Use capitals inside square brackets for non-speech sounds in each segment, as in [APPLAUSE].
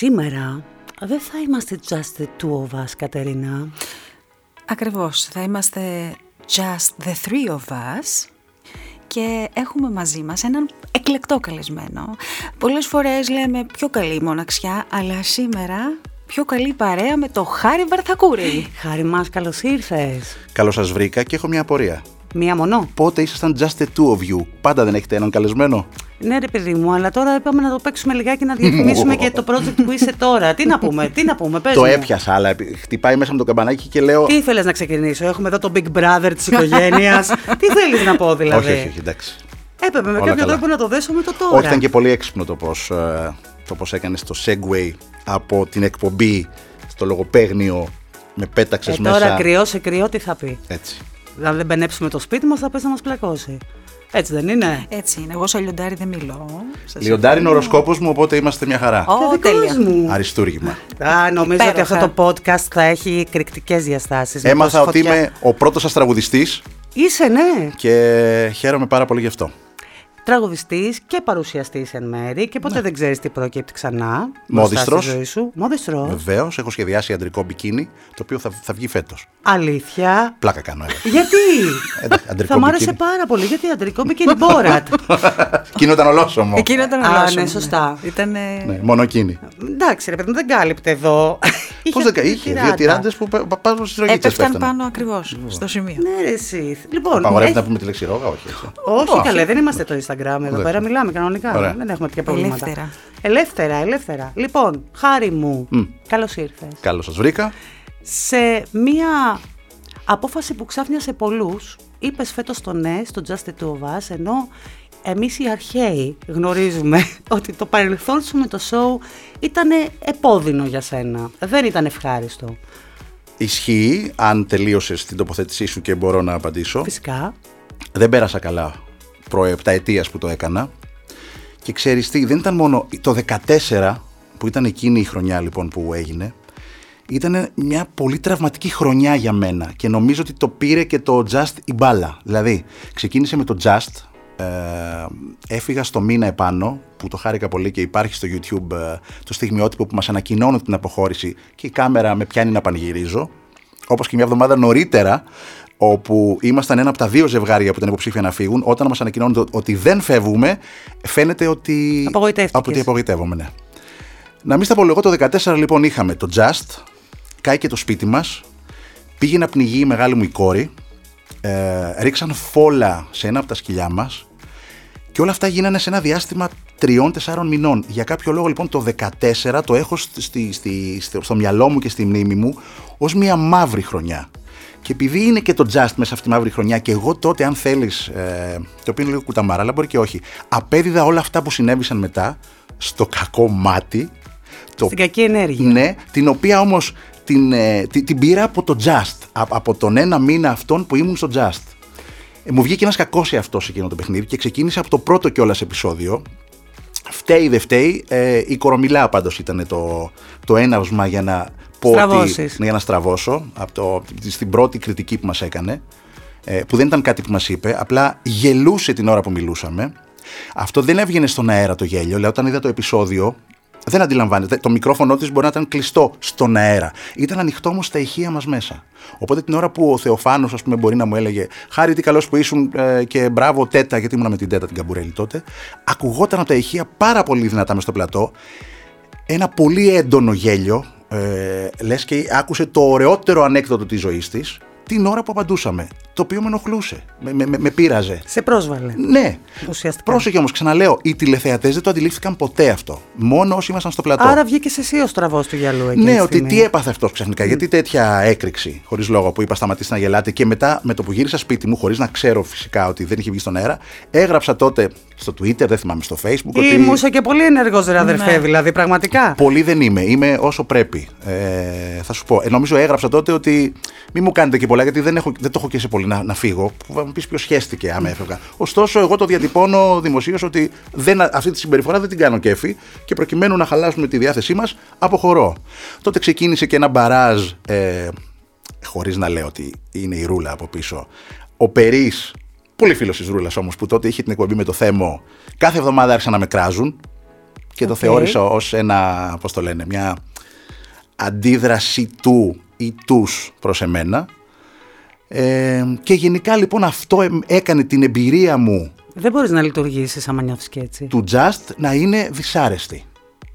Λοιπόν, σήμερα δεν θα είμαστε just the two of us, Κατερίνα. Ακριβώς, θα είμαστε just the three of us και έχουμε μαζί μας έναν εκλεκτό καλεσμένο. Πολλές φορές λέμε πιο καλή μοναξιά, αλλά σήμερα πιο καλή παρέα με το Χάρη Βαρθακούρη. Χάρη μας, καλώς ήρθες. Καλώς σας βρήκα και έχω μια απορία. Μία μονό. Πότε ήσασταν just the two of you; Πάντα δεν έχετε έναν καλεσμένο; Ναι, ρε παιδί μου, αλλά τώρα είπαμε να το παίξουμε λιγάκι να διαφημίσουμε [LAUGHS] και το project που είσαι τώρα. Τι να πούμε, τι να πούμε, πες το μου. έπιασα, αλλά χτυπάει μέσα με το καμπανάκι και λέω. Τι ήθελε να ξεκινήσω, Έχουμε εδώ το Big Brother της οικογένειας. [LAUGHS] τι θέλεις να πω, δηλαδή; Όχι, όχι, όχι, εντάξει. Έπρεπε με Όλα κάποιο καλά. τρόπο να το δέσω με το τώρα. Όχι, ήταν και πολύ έξυπνο το πώς το πώς έκανες το segue από την εκπομπή στο λογοπαίγνιο. Με πέταξες ε, μέσα. τώρα κρυό σε κρυό, τι θα πει; Έτσι. Αν δεν μπενέψουμε το σπίτι μας, θα πες να μας πλακώσει. Έτσι δεν είναι; Έτσι είναι, εγώ σε λιοντάρι δεν μιλώ. Σας Λιοντάρι είναι ο οροσκόπος μου, οπότε είμαστε μια χαρά. Ω, Και δικός τέλεια. μου. Αριστούργημα. Α, νομίζω ότι Υπέροχα. αυτό το podcast θα έχει κρυκτικές διαστάσεις. με Έμαθα τόση ότι φωτιά. είμαι ο πρώτος σα τραγουδιστή Είσαι, ναι. και χαίρομαι πάρα πολύ γι' αυτό. Τραγουδιστής και παρουσιαστής εν μέρη και ποτέ δεν ξέρεις τι προκύπτει ξανά. μπροστά Μόδιστρος. στη ζωή σου. Μόδιστρος. Βεβαίως, έχω σχεδιάσει αντρικό μπικίνι, το οποίο θα, θα βγει φέτος. Αλήθεια. Πλάκα κάνω, έλα. Γιατί; Εντάξει, αντρικό θα μ' άρεσε μπικίνι. πάρα πολύ. Γιατί αντρικό μπικίνι Μπόρατ. [LAUGHS] Εκείνο ήταν ολόσωμο. Εκείνο ήταν Α, ολόσωμο, ναι, σωστά. Ήταν. Ναι, μόνο εκείνη. Εντάξει, ρε παιδί μου, δεν κάλυπτε εδώ. [LAUGHS] Πώς δεν κα- είχε δύο τυράντε που πα- πα- πάνω στις ρογίτσες Έπεφταν πέφτανε. πάνω ακριβώς στο σημείο. Ναι, ρε, εσύ. Λοιπόν, Απαγορεύεται έχει- να πούμε τη λέξη ρόγα, όχι έτσι. Όχι, καλέ, δεν είμαστε το Instagram εδώ Εντάξει. πέρα. Μιλάμε κανονικά. Ωραία. Δεν έχουμε τέτοια προβλήματα. Ελεύθερα. Ελεύθερα, ελεύθερα. Λοιπόν, χάρη μου, Μμ. καλώς ήρθες. Καλώς σας βρήκα. Σε μία απόφαση που ξάφνιασε πολλούς, είπες φέτος το ναι στο Just the Two of Us, ενώ εμείς οι αρχαίοι γνωρίζουμε [LAUGHS] ότι το παρελθόν σου με το show ήταν επώδυνο για σένα. Δεν ήταν ευχάριστο. Ισχύει, αν τελείωσες την τοποθέτησή σου και μπορώ να απαντήσω. Φυσικά. Δεν πέρασα καλά προ επταετίας που το έκανα. Και ξέρεις τι, δεν ήταν μόνο το 14 που ήταν εκείνη η χρονιά λοιπόν που έγινε. Ήταν μια πολύ τραυματική χρονιά για μένα και νομίζω ότι το πήρε και το Just η μπάλα. Δηλαδή, ξεκίνησε με το Just, ε, έφυγα στο μήνα επάνω, που το χάρηκα πολύ και υπάρχει στο YouTube ε, το στιγμιότυπο που μας ανακοινώνουν την αποχώρηση και η κάμερα με πιάνει να πανηγυρίζω. Όπως και μια εβδομάδα νωρίτερα, όπου ήμασταν ένα από τα δύο ζευγάρια που ήταν υποψήφια να φύγουν, όταν μας ανακοινώνουν ότι δεν φεύγουμε, φαίνεται ότι... Απογοητεύτηκες. Από ότι απογοητεύομαι, ναι. Να μην στα πω εγώ, το 14 λοιπόν είχαμε το Just, κάηκε το σπίτι μας, πήγε να πνιγεί η μεγάλη μου η κόρη, ε, ρίξαν φόλα σε ένα από τα σκυλιά μας και όλα αυτά γίνανε σε ένα διάστημα τριών-τεσσάρων μηνών. Για κάποιο λόγο λοιπόν το 14 το έχω στη, στη, στο, στο μυαλό μου και στη μνήμη μου ως μια μαύρη χρονιά. Και επειδή είναι και το just μέσα σε αυτή τη μαύρη χρονιά και εγώ τότε αν θέλεις, ε, το οποίο είναι λίγο κουταμάρα αλλά μπορεί και όχι, απέδιδα όλα αυτά που συνέβησαν μετά στο κακό μάτι. Το Στην κακή ενέργεια. ναι, την οποία όμως την, ε, την, την πήρα από το Just. Α- από τον ένα μήνα αυτόν που ήμουν στο Just. Ε, μου βγήκε ένας κακός εαυτός εκείνο το παιχνίδι και ξεκίνησε από το πρώτο κιόλας επεισόδιο. Φταίει δεν φταίει, ε, η κορομιλά πάντως ήταν το, το έναυσμα για να πω ότι, Στραβώσεις. ναι, για να στραβώσω από το, στην πρώτη κριτική που μας έκανε ε, που δεν ήταν κάτι που μας είπε, απλά γελούσε την ώρα που μιλούσαμε. Αυτό δεν έβγαινε στον αέρα το γέλιο, δηλαδή όταν είδα το επεισόδιο δεν αντιλαμβάνεται. Το μικρόφωνο της μπορεί να ήταν κλειστό στον αέρα. Ήταν ανοιχτό όμως στα ηχεία μας μέσα. Οπότε την ώρα που ο Θεοφάνος, ας πούμε, μπορεί να μου έλεγε Χάρη, τι καλός που ήσουν ε, και μπράβο, Τέτα, γιατί ήμουν με την Τέτα την Καμπουρέλη τότε, ακουγόταν από τα ηχεία πάρα πολύ δυνατά μες στο πλατό ένα πολύ έντονο γέλιο. Ε, λες και άκουσε το ωραιότερο ανέκδοτο της ζωής της την ώρα που απαντούσαμε. Το οποίο με ενοχλούσε. Με, με, με, με πείραζε. Σε πρόσβαλε. Ναι. Ουσιαστικά. Πρόσεχε όμως, ξαναλέω, οι τηλεθεατές δεν το αντιλήφθηκαν ποτέ αυτό. Μόνο όσοι ήμασταν στο πλατό. Άρα βγήκες εσύ ο στραβό του γυαλού εκεί. Ναι, ότι τι έπαθε αυτός ξαφνικά. Γιατί τέτοια έκρηξη, χωρίς λόγο, που είπα σταματήστε να γελάτε και μετά με το που γύρισα σπίτι μου, χωρίς να ξέρω φυσικά ότι δεν είχε βγει στον αέρα, έγραψα τότε στο Twitter, δεν θυμάμαι στο Facebook. ότι... Ήμουσα και πολύ ενεργός, ρε αδερφέ, Ναι. δηλαδή, πραγματικά. Πολύ δεν είμαι. Είμαι όσο πρέπει. Ε, θα σου πω. Ε, νομίζω έγραψα τότε ότι μην μου κάνετε και πολλά γιατί δεν, έχω, δεν το έχω και σε πολύ να, να φύγω. Που θα μου πεις ποιος σχέστηκε άμα έφευγα. Ωστόσο, εγώ το διατυπώνω δημοσίως ότι δεν, αυτή τη συμπεριφορά δεν την κάνω κέφι και προκειμένου να χαλάσουμε τη διάθεσή μας, αποχωρώ. Τότε ξεκίνησε και ένα μπαράζ. Ε, Χωρίς να λέω ότι είναι η ρούλα από πίσω. Ο Περί, πολύ φίλος της ρούλας όμως, που τότε είχε την εκπομπή με το θέμα, κάθε εβδομάδα άρχισαν να με κράζουν και το θεώρησα ως ένα, πώς το λένε, μια αντίδραση του ή τους προς εμένα. Ε, και γενικά λοιπόν αυτό έκανε την εμπειρία μου δεν μπορείς να λειτουργήσεις άμα νιώθεις και έτσι. Του just να είναι δυσάρεστη.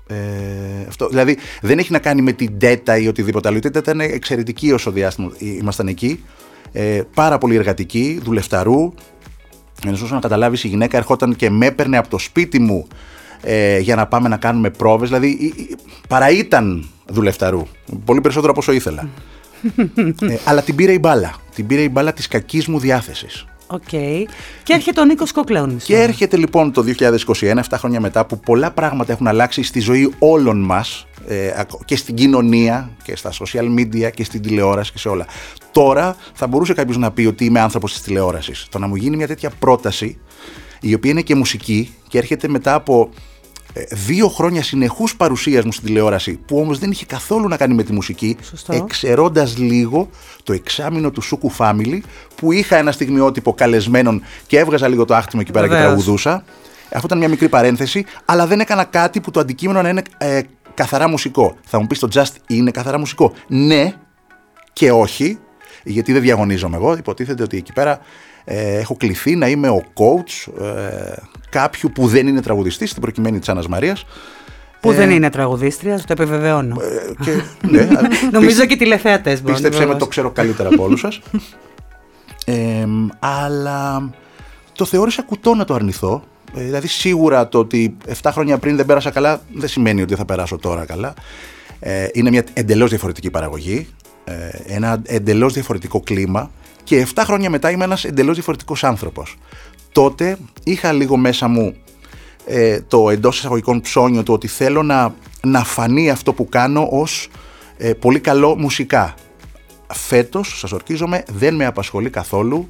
Ε, αυτό, δηλαδή δεν έχει να κάνει με την τέτα ή οτιδήποτε άλλο. Η τέτα ήταν εξαιρετική όσο διάστημα ήμασταν εκεί. Ε, πάρα πολύ εργατική, δουλευταρού. Ενώ όσο να καταλάβεις, η γυναίκα ερχόταν και με έπαιρνε από το σπίτι μου ε, για να πάμε να κάνουμε πρόβες. Δηλαδή παρά ήταν δουλευταρού. Πολύ περισσότερο από όσο ήθελα. Ε, αλλά την πήρε η μπάλα. Την πήρε η μπάλα της κακής μου διάθεσης. Okay. Και έρχεται ο Νίκος Κοκλέον. Και έρχεται λοιπόν το 2021, 7 χρόνια μετά, που πολλά πράγματα έχουν αλλάξει στη ζωή όλων μας ε, και στην κοινωνία και στα social media και στην τηλεόραση και σε όλα. Τώρα θα μπορούσε κάποιος να πει ότι είμαι άνθρωπος της τηλεόρασης. Το να μου γίνει μια τέτοια πρόταση, η οποία είναι και μουσική και έρχεται μετά από ε, δύο χρόνια συνεχούς παρουσίας μου στην τηλεόραση, που όμως δεν είχε καθόλου να κάνει με τη μουσική, εξαιρώντας λίγο το εξάμεινο του Σούκου Family, που είχα ένα στιγμιότυπο καλεσμένων και έβγαζα λίγο το άχτιμο εκεί πέρα και τραγουδούσα. Αυτό ήταν μια μικρή παρένθεση, αλλά δεν έκανα κάτι που το αντικείμενο να είναι ε, καθαρά μουσικό. Θα μου πεις το Just είναι καθαρά μουσικό. Ναι και όχι, γιατί δεν διαγωνίζομαι εγώ. Υποτίθεται ότι εκεί πέρα ε, έχω κληθεί να είμαι ο coach ε, κάποιου που δεν είναι τραγουδιστής, στην προκειμένη της Άννας Μαρίας. Που δεν ε, είναι τραγουδίστρια, το επιβεβαιώνω. Ε, και, ναι, [LAUGHS] Νομίζω και τηλεθεατές μπορούν. Πίστεψε με, το ξέρω καλύτερα από όλους σας. αλλά το θεώρησα κουτό να το αρνηθώ. δηλαδή σίγουρα το ότι 7 χρόνια πριν δεν πέρασα καλά δεν σημαίνει ότι θα περάσω τώρα καλά. είναι μια εντελώς διαφορετική παραγωγή, ένα εντελώς διαφορετικό κλίμα και 7 χρόνια μετά είμαι ένας εντελώς διαφορετικός άνθρωπος. Τότε είχα λίγο μέσα μου ε, το εντός εισαγωγικών ψώνιο του ότι θέλω να, να φανεί αυτό που κάνω ως ε, πολύ καλό μουσικά. Φέτος, σας ορκίζομαι, δεν με απασχολεί καθόλου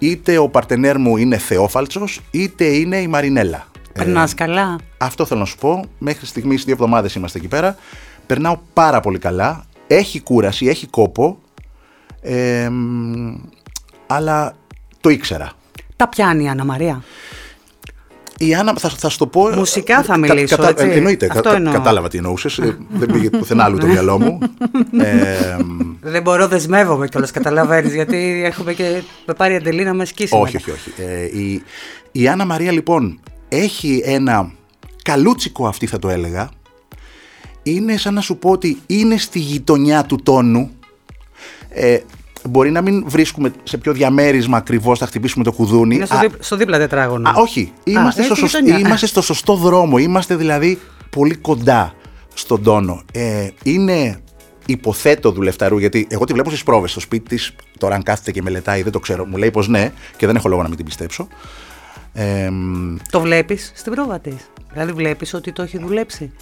είτε ο παρτενέρ μου είναι Θεόφαλτσος είτε είναι η Μαρινέλα. Περνάς ε, καλά. Αυτό θέλω να σου πω. Μέχρι στιγμής δύο εβδομάδες είμαστε εκεί πέρα. Περνάω πάρα πολύ καλά. Έχει κούραση, έχει κόπο αλλά το ήξερα. Τα πιάνει η Άννα Μαρία; Η Άννα, θα, θα σου το πω. Μουσικά θα μιλήσω. Κα, κατα, εννοείται. κα, κατάλαβα τι εννοούσες. Ε, δεν πήγε πουθενά άλλο το μυαλό μου. [LAUGHS] ε, δεν μπορώ, δεσμεύομαι κιόλας. Καταλαβαίνεις, γιατί έχουμε και με πάρει εντελή να με σκίσει. Όχι, όχι, όχι. Ε, η, η Άννα Μαρία λοιπόν έχει ένα καλούτσικο αυτή θα το έλεγα. Είναι σαν να σου πω ότι είναι στη γειτονιά του τόνου ε, μπορεί να μην βρίσκουμε σε ποιο διαμέρισμα ακριβώς θα χτυπήσουμε το κουδούνι. Είναι στο, α, στο δίπλα τετράγωνο. Α, όχι. Είμαστε, στο σωστό, είμαστε στο σωστό δρόμο. Είμαστε δηλαδή πολύ κοντά στον τόνο. Ε, είναι υποθέτω δουλευταρού, γιατί εγώ τη βλέπω στις πρόβες στο σπίτι της. Τώρα, αν κάθεται και μελετάει, δεν το ξέρω. Μου λέει πως ναι, και δεν έχω λόγο να μην την πιστέψω. Ε, το βλέπεις στην πρόβα της. Δηλαδή, βλέπεις ότι το έχει δουλέψει.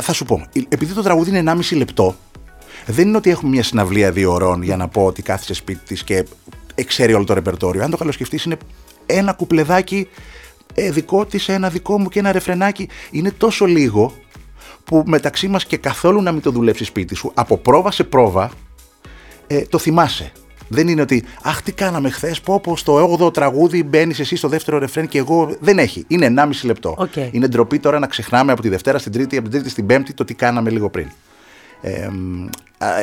Θα σου πω. Επειδή το τραγούδι είναι 1,5 λεπτό, δεν είναι ότι έχουμε μια συναυλία δύο ώρων για να πω ότι κάθισε σπίτι της και ξέρει όλο το ρεπερτόριο. Αν το καλοσκεφτεί, είναι ένα κουπλεδάκι ε, δικό της, ένα δικό μου και ένα ρεφρενάκι. Είναι τόσο λίγο που μεταξύ μας και καθόλου να μην το δουλέψεις σπίτι σου, από πρόβα σε πρόβα, ε, το θυμάσαι. Δεν είναι ότι, Αχ, τι κάναμε χθες, πω, πω στο 8ο τραγούδι μπαίνεις εσύ στο δεύτερο ρεφρέν και εγώ. Δεν έχει. Είναι 1,5 λεπτό. Okay. Είναι ντροπή τώρα να ξεχνάμε από τη Δευτέρα στην Τρίτη, από την Τρίτη στην Πέμπτη το τι κάναμε λίγο πριν. Ε,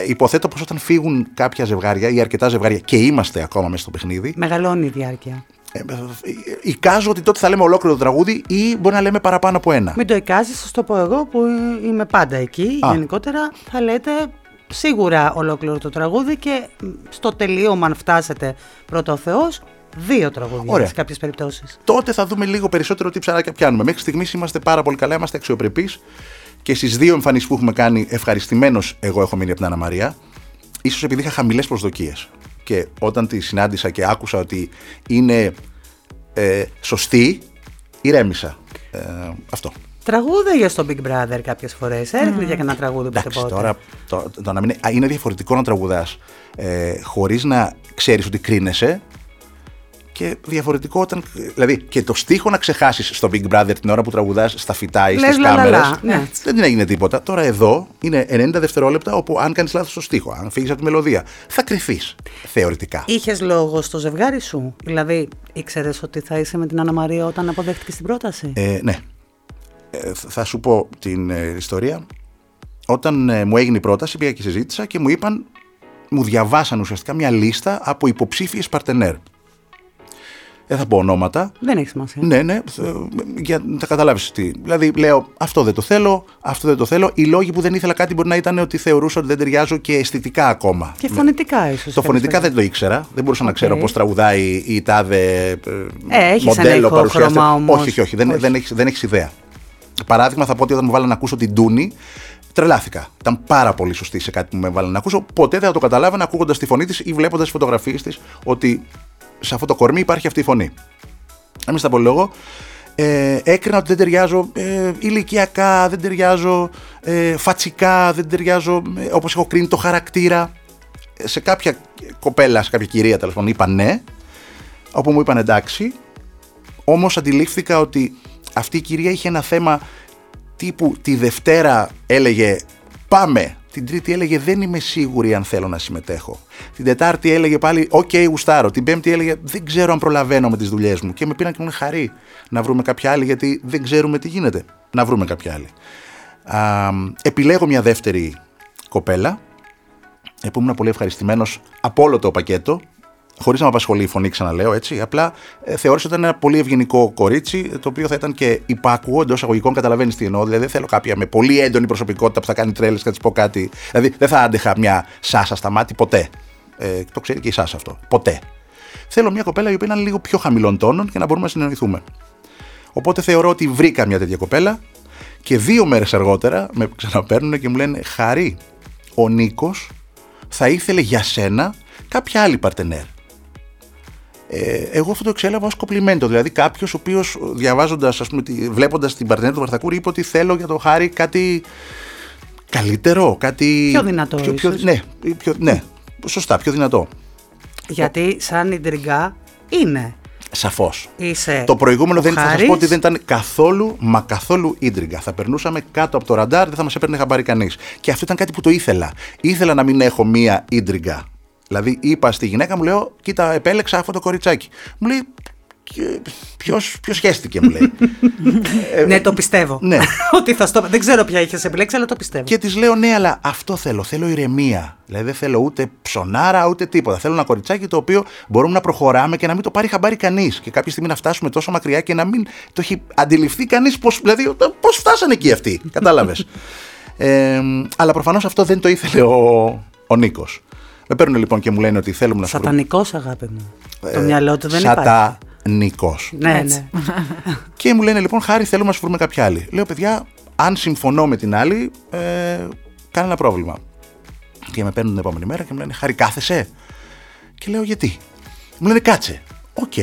υποθέτω πως όταν φύγουν κάποια ζευγάρια ή αρκετά ζευγάρια και είμαστε ακόμα μέσα στο παιχνίδι. Μεγαλώνει η διάρκεια. Ε, εικάζω ότι τότε θα λέμε ολόκληρο το τραγούδι ή μπορεί να λέμε παραπάνω από ένα. Μην το εικάζεις, σα το πω εγώ που είμαι πάντα εκεί. Α. Γενικότερα θα λέτε σίγουρα ολόκληρο το τραγούδι και στο τελείωμα, αν φτάσετε πρώτο ο Θεός, δύο τραγούδια σε κάποιες περιπτώσεις. Τότε θα δούμε λίγο περισσότερο τι ψαράκια πιάνουμε. Μέχρι στιγμής είμαστε πάρα πολύ καλά, είμαστε αξιοπρεπείς και στις δύο εμφανίσεις που έχουμε κάνει, ευχαριστημένος εγώ έχω μείνει από την Ανna Μαρία, ίσως επειδή είχα χαμηλές προσδοκίες. Και όταν τη συνάντησα και άκουσα ότι είναι ε, σωστή, ηρέμησα. Ε, αυτό. για στο Big Brother κάποιες φορές. Έριχνε mm. για κανένα τραγούδι που Εντάξει, τώρα το, το, να μην, είναι διαφορετικό να τραγουδάς ε, χωρίς να ξέρεις ότι κρίνεσαι και διαφορετικό όταν. Δηλαδή και το στίχο να ξεχάσεις στο Big Brother την ώρα που τραγουδάς στα φυτά ή Λες στις λα, λα, κάμερες. λα, ναι. Δεν την έγινε τίποτα. Τώρα εδώ είναι 90 δευτερόλεπτα όπου αν κάνεις λάθος στο στίχο, αν φύγεις από τη μελωδία, θα κρυθεί θεωρητικά. Είχες λόγο στο ζευγάρι σου; Δηλαδή, ήξερες ότι θα είσαι με την Άννα Μαρία όταν αποδέχτηκες την πρόταση; Ε, ναι. Ε, θα σου πω την ε, ιστορία. Όταν ε, μου έγινε η πρόταση, πήγα και συζήτησα και μου είπαν, μου διαβάσαν ουσιαστικά μια λίστα από υποψήφιες παρτενέρ. Δεν θα πω ονόματα. Δεν έχει σημασία. Ναι, ναι, th- για να τα καταλάβεις τι. Δηλαδή, λέω αυτό δεν το θέλω, αυτό δεν το θέλω. Οι λόγοι που δεν ήθελα κάτι μπορεί να ήταν ότι θεωρούσα ότι δεν ταιριάζω και αισθητικά ακόμα. Και φωνητικά ίσως. Το φωνητικά δεν το ήξερα. Δεν μπορούσα να ξέρω Οκ. πώς τραγουδάει η τάδε ε, έχεις ένα μοντέλο ηχόχρωμα παρουσιάστηκε. όμως. Όχι, όχι, όχι. Δεν, Όχι. δεν, έχεις, δεν έχεις ιδέα. Παράδειγμα, θα πω ότι όταν μου βάλανε να ακούσω την Τούνη, τρελάθηκα. Ήταν πάρα πολύ σωστή σε κάτι που με βάλανε να ακούσω. Ποτέ δεν θα το καταλάβαινα ακούγοντας τη φωνή της ή βλέποντας τις φωτογραφίες της ότι σε αυτό το κορμί υπάρχει αυτή η φωνή. Να μην στα πω λόγο. Ε, έκρινα ότι δεν ταιριάζω ε, ηλικιακά, δεν ταιριάζω ε, φατσικά, δεν ταιριάζω ε, όπως έχω κρίνει το χαρακτήρα. Ε, Σε κάποια κοπέλα, σε κάποια κυρία τέλος πάντων είπα ναι, όπου μου είπαν εντάξει, όμως αντιλήφθηκα ότι αυτή η κυρία είχε ένα θέμα τύπου τη Δευτέρα έλεγε πάμε, την Τρίτη έλεγε δεν είμαι σίγουρη αν θέλω να συμμετέχω. Την Τετάρτη έλεγε πάλι οκ γουστάρω. Την Πέμπτη έλεγε δεν ξέρω αν προλαβαίνω με τις δουλειές μου και με πήραν και μου χαρή να βρούμε κάποια άλλη γιατί δεν ξέρουμε τι γίνεται. Να βρούμε κάποια άλλη. Α, επιλέγω μια δεύτερη κοπέλα ε, που ήμουν πολύ ευχαριστημένος από όλο το πακέτο. Χωρίς να με απασχολεί η φωνή, ξαναλέω έτσι. Απλά ε, θεώρησα ότι ήταν ένα πολύ ευγενικό κορίτσι, το οποίο θα ήταν και υπάκουο εντός αγωγικών. Καταλαβαίνεις τι εννοώ. Δηλαδή, δεν θέλω κάποια με πολύ έντονη προσωπικότητα που θα κάνει τρέλες και θα της πω κάτι. Δηλαδή, δεν θα άντεχα μια Σάσα στα μάτια ποτέ. Ε, το ξέρει και η Σάσα αυτό. Ποτέ. Θέλω μια κοπέλα η οποία είναι λίγο πιο χαμηλών τόνων και να μπορούμε να συνεννοηθούμε. Οπότε θεωρώ ότι βρήκα μια τέτοια κοπέλα και δύο μέρες αργότερα με ξαναπαίρνουν και μου λένε Χαρή, ο Νίκος θα ήθελε για σένα κάποια άλλη παρτενέρ. Ε, εγώ αυτό το εξέλαβα ως κοπλιμέντο. Δηλαδή, κάποιος ο οποίος διαβάζοντας, βλέποντας την παρτενέρ του Βαρθακούρη, είπε ότι θέλω για το χάρη κάτι καλύτερο, κάτι. Πιο δυνατό, Πιο, πιο, ίσως. ναι, πιο, ναι, σωστά, πιο δυνατό. Γιατί σαν ιντριγκά είναι. Σαφώς. Είσαι Το προηγούμενο ο δεν θα σας Χάρης. πω ότι δεν ήταν καθόλου, μα καθόλου ίντριγκα. Θα περνούσαμε κάτω από το ραντάρ, δεν θα μας έπαιρνε χαμπάρι κανείς. Και αυτό ήταν κάτι που το ήθελα. Ήθελα να μην έχω μία ίντριγκα. Δηλαδή, είπα στη γυναίκα μου, λέω, κοίτα, επέλεξα αυτό το κοριτσάκι. Μου λέει, ποιος σχέστηκε, μου λέει. Ε, [LAUGHS] Ναι, το πιστεύω. ναι. [LAUGHS] ότι θα στο... Δεν ξέρω ποια είχες επιλέξει, αλλά το πιστεύω. Και της λέω, ναι, αλλά αυτό θέλω. Θέλω ηρεμία. Δηλαδή, δεν θέλω ούτε ψωνάρα ούτε τίποτα. Θέλω ένα κοριτσάκι το οποίο μπορούμε να προχωράμε και να μην το πάρει χαμπάρι κανείς. Και κάποια στιγμή να φτάσουμε τόσο μακριά και να μην το έχει αντιληφθεί κανείς. Δηλαδή, πώς φτάσανε εκεί αυτοί. Κατάλαβες. [LAUGHS] ε, αλλά προφανώς αυτό δεν το ήθελε ο, ο Νίκος. Με παίρνουν λοιπόν και μου λένε ότι θέλουμε να σου βρούμε. Σατανικός, αγάπη μου. Ε, το μυαλό του δεν υπάρχει. Σατανικός. Ναι, Έτσι. ναι. [LAUGHS] Και μου λένε λοιπόν, Χάρη, θέλουμε να σου βρούμε κάποια άλλη. Λέω, παιδιά, αν συμφωνώ με την άλλη, ε, κανένα πρόβλημα. Και με παίρνουν την επόμενη μέρα και μου λένε, Χάρη, κάθεσαι; Και λέω, γιατί; Μου λένε, κάτσε. Οκ,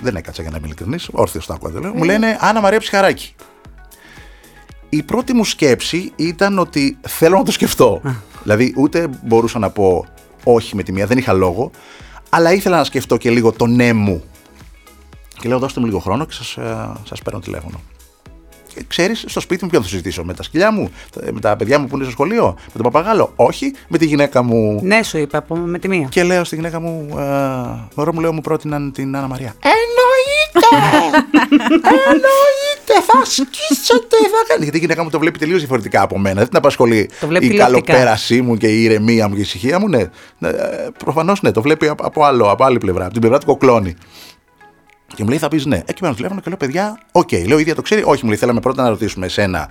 δεν έκατσα για να είμαι ειλικρινής. Όρθιος το άκουγα, δεν λέω. Μου λένε, Άννα Μαρία Ψυχαράκη. Η πρώτη μου σκέψη ήταν ότι θέλω να το σκεφτώ. δηλαδή, ούτε μπορούσα να πω όχι με τη μία, δεν είχα λόγο, αλλά ήθελα να σκεφτώ και λίγο το ναι μου. Και λέω, δώστε μου λίγο χρόνο και σας, ε, σας παίρνω τηλέφωνο. Και ξέρεις, στο σπίτι μου ποιον θα συζητήσω, με τα σκυλιά μου, με τα παιδιά μου που είναι στο σχολείο, με τον παπαγάλο. Όχι, με τη γυναίκα μου. Ναι, σου είπα από- με τη μία. Και λέω στη γυναίκα μου, ε, μωρό μου λέω, μου πρότειναν την Άννα Μαρία. Εννοείται! [LAUGHS] Εννοείται! Θα σκίσετε! Θα κάνει. Γιατί η γυναίκα μου το βλέπει τελείως διαφορετικά από μένα. Δεν την απασχολεί Το βλέπει η τηλεοπτικά. καλοπέρασή μου και η ηρεμία μου και η ησυχία μου. Ναι, προφανώς ναι, το βλέπει από, από, άλλο, από άλλη πλευρά, από την πλευρά του Κοκλώνη. Και μου λέει, θα πεις ναι. Και παίρνω τηλέφωνο και λέω, παιδιά, οκ. Λέω, η ίδια το ξέρει. Όχι, μου λέει, θέλαμε πρώτα να ρωτήσουμε εσένα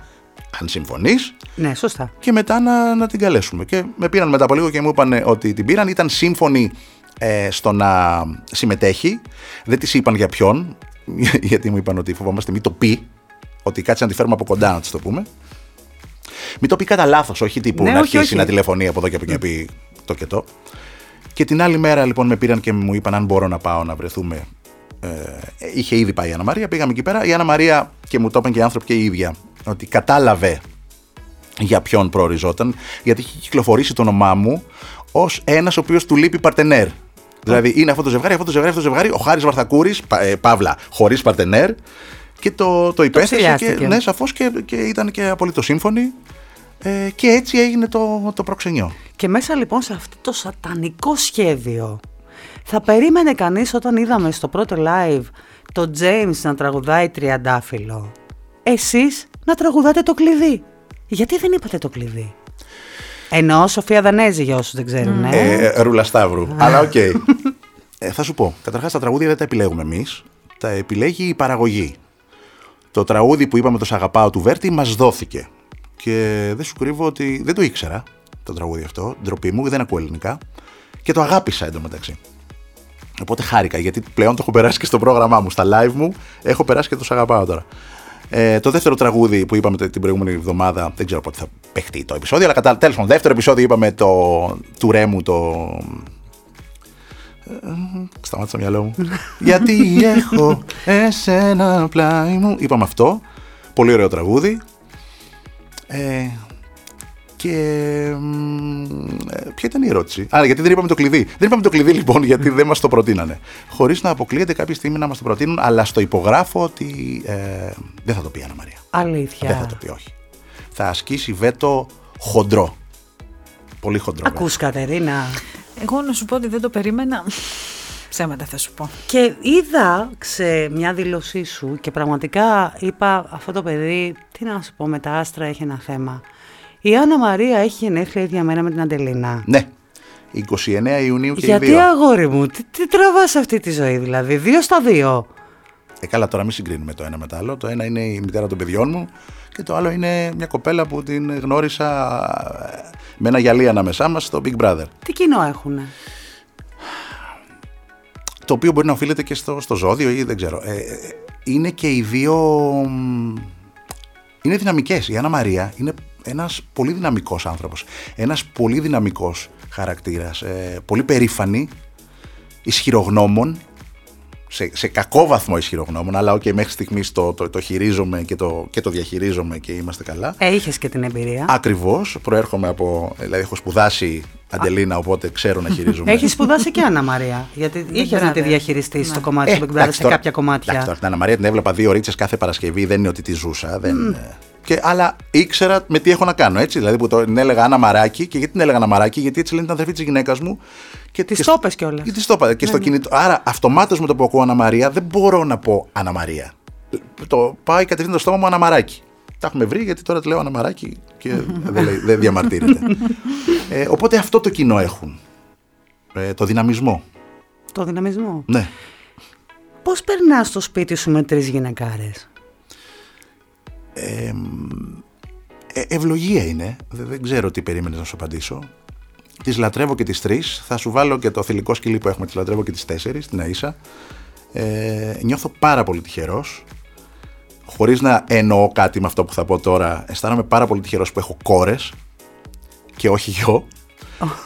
αν συμφωνείς Ναι, σωστά. και μετά να, να την καλέσουμε. Και με πήραν μετά από λίγο και μου είπαν ότι την πήραν. Ήταν σύμφωνοι ε, στο να συμμετέχει. Δεν της είπαν για ποιον, [LAUGHS] γιατί μου είπαν ότι φοβόμαστε μην το πει. Ότι κάτσε να τη φέρουμε από κοντά να της το πούμε. Μην το πει κατά λάθος, όχι τύπου Ναι, να όχι, αρχίσει όχι. να τηλεφωνεί από εδώ και από εκεί να πει το και το. Και την άλλη μέρα λοιπόν με πήραν και μου είπαν αν μπορώ να πάω να βρεθούμε. Ε, είχε ήδη πάει η Άννα Μαρία, πήγαμε εκεί πέρα. Η Άννα Μαρία και μου το είπαν και οι άνθρωποι και η ίδια ότι κατάλαβε για ποιον προοριζόταν, γιατί είχε κυκλοφορήσει το όνομά μου ως ένας ο οποίος του λείπει παρτενέρ. Δηλαδή είναι αυτό το ζευγάρι, αυτό το ζευγάρι, αυτό το ζευγάρι. Ο Χάρης Βαρθακούρης, ε, Παύλα, χωρίς παρτενέρ. Και το, το υπέστησε και, ψηλιάστηκε. ναι, σαφώς και, και ήταν και απολύτως σύμφωνοι. Ε, και έτσι έγινε το, το προξενιό. Και μέσα λοιπόν σε αυτό το σατανικό σχέδιο θα περίμενε κανείς όταν είδαμε στο πρώτο live το James να τραγουδάει τριαντάφυλλο. Εσείς να τραγουδάτε το κλειδί. Γιατί δεν είπατε το κλειδί; Εννοώ Σοφία Δανέζη για όσους δεν ξέρουν. Ε. Ε, Ρούλα Σταύρου. Αλλά οκ. ε, θα σου πω. Καταρχάς τα τραγούδια δεν τα επιλέγουμε εμείς. Τα επιλέγει η παραγωγή. Το τραγούδι που είπαμε το «Σ' αγαπάω» του Βέρτη μας δόθηκε. Και δεν σου κρύβω ότι δεν το ήξερα το τραγούδι αυτό. Ντροπή μου, δεν ακούω ελληνικά. Και το αγάπησα εντωμεταξύ. Οπότε χάρηκα γιατί πλέον το έχω περάσει και στο πρόγραμμά μου, στα live μου. Έχω περάσει και το «Σ' αγαπάω» τώρα. Ε, το δεύτερο τραγούδι που είπαμε την προηγούμενη εβδομάδα, δεν ξέρω πότε θα παιχτεί το επεισόδιο, αλλά κατά τέλος πάντων, δεύτερο επεισόδιο είπαμε το, του Ρέμου το. Ε, Σταμάτησα το μυαλό μου. [LAUGHS] Γιατί έχω εσένα πλάι μου. Είπαμε αυτό. Πολύ ωραίο τραγούδι. Ε, και. μ, ε, ποια ήταν η ερώτηση; Α, γιατί δεν είπαμε το κλειδί. Δεν είπαμε το κλειδί λοιπόν, γιατί δεν μας το προτείνανε. Χωρίς να αποκλείεται κάποια στιγμή να μας το προτείνουν, αλλά στο υπογράφω ότι ε, δεν θα το πει η Άννα Μαρία. Αλήθεια. Δεν θα το πει, όχι. Θα ασκήσει βέτο χοντρό. Πολύ χοντρό. βέτο. Ακούς Κατερίνα. Εγώ να σου πω ότι δεν το περίμενα. Ψέματα θα σου πω. Και είδα σε μια δήλωσή σου και πραγματικά είπα αυτό το παιδί, τι να σου πω, με τα άστρα έχει ένα θέμα. Η Άννα Μαρία έχει γενέθλια ίδια μέρα με την Αντελίνα. Ναι. 29 Ιουνίου και οι Γιατί δύο. αγόρι μου, τι, τι τραβάς αυτή τη ζωή δηλαδή, δύο στα δύο; Ε, καλά, τώρα μην συγκρίνουμε το ένα με το άλλο. Το ένα είναι η μητέρα των παιδιών μου και το άλλο είναι μια κοπέλα που την γνώρισα ε, με ένα γυαλί ανάμεσά μας στο Big Brother. Τι κοινό έχουνε; Το οποίο μπορεί να οφείλεται και στο, στο ζώδιο ή δεν ξέρω. Ε, ε, είναι και οι δύο. μ, Είναι δυναμικές. Η Άννα Μαρία είναι ένας πολύ δυναμικός άνθρωπος. Ένας πολύ δυναμικός χαρακτήρας. Ε, πολύ περήφανη. Ισχυρογνώμων. Σε, σε κακό βαθμό ισχυρογνώμων, αλλά οκ, μέχρι στιγμής το, το, το χειρίζομαι και το, και το διαχειρίζομαι και είμαστε καλά. Ε, είχες και την εμπειρία. Ακριβώς. Προέρχομαι από. Δηλαδή, έχω σπουδάσει Αντελίνα, οπότε ξέρω να χειρίζομαι. Έχεις σπουδάσει και Άννα Μαρία. Γιατί είχες να τη Brother. διαχειριστείς στο κομμάτι Ε, του Big Brother, εντάξει, σε τώρα- κάποια κομμάτια. Εντάξει, τώρα την Αννα Μαρία την έβλεπα δύο ωρίτσες κάθε Παρασκευή, δεν είναι ότι τη ζούσα. Δεν, ε, και, αλλά ήξερα με τι έχω να κάνω, έτσι. Δηλαδή που το, την έλεγα Άννα Μαράκη. Και γιατί την έλεγα Άννα Μαράκη, γιατί έτσι λένε την αδερφή της γυναίκας μου. Και Της και το στο- είπες κιόλας. Και της το είπα. Και στο κινητό. Άρα αυτομάτως με το που ακούω Άννα Μαρία, δεν μπορώ να πω Άννα Μαρία. Το πάει κατευθείαν το στόμα μου Άννα Μαράκη. Τα έχουμε βρει γιατί τώρα τη λέω Άννα Μαράκη και δεν, λέει- δεν διαμαρτύρεται. ε, οπότε αυτό το κοινό έχουν. Ε, το δυναμισμό. Το δυναμισμό. Ναι. Πώς περνάς στο σπίτι σου με τρεις γυναικάρες. Ε, ευλογία είναι. Δεν, δεν ξέρω τι περίμενες να σου απαντήσω. Τις λατρεύω και τις τρεις. Θα σου βάλω και το θηλυκό σκυλί που έχουμε. Τις λατρεύω και τις τέσσερις, την Αΐσα. Ε, νιώθω πάρα πολύ τυχερός. Χωρίς να εννοώ κάτι με αυτό που θα πω τώρα, αισθάνομαι πάρα πολύ τυχερός που έχω κόρες και όχι γιο.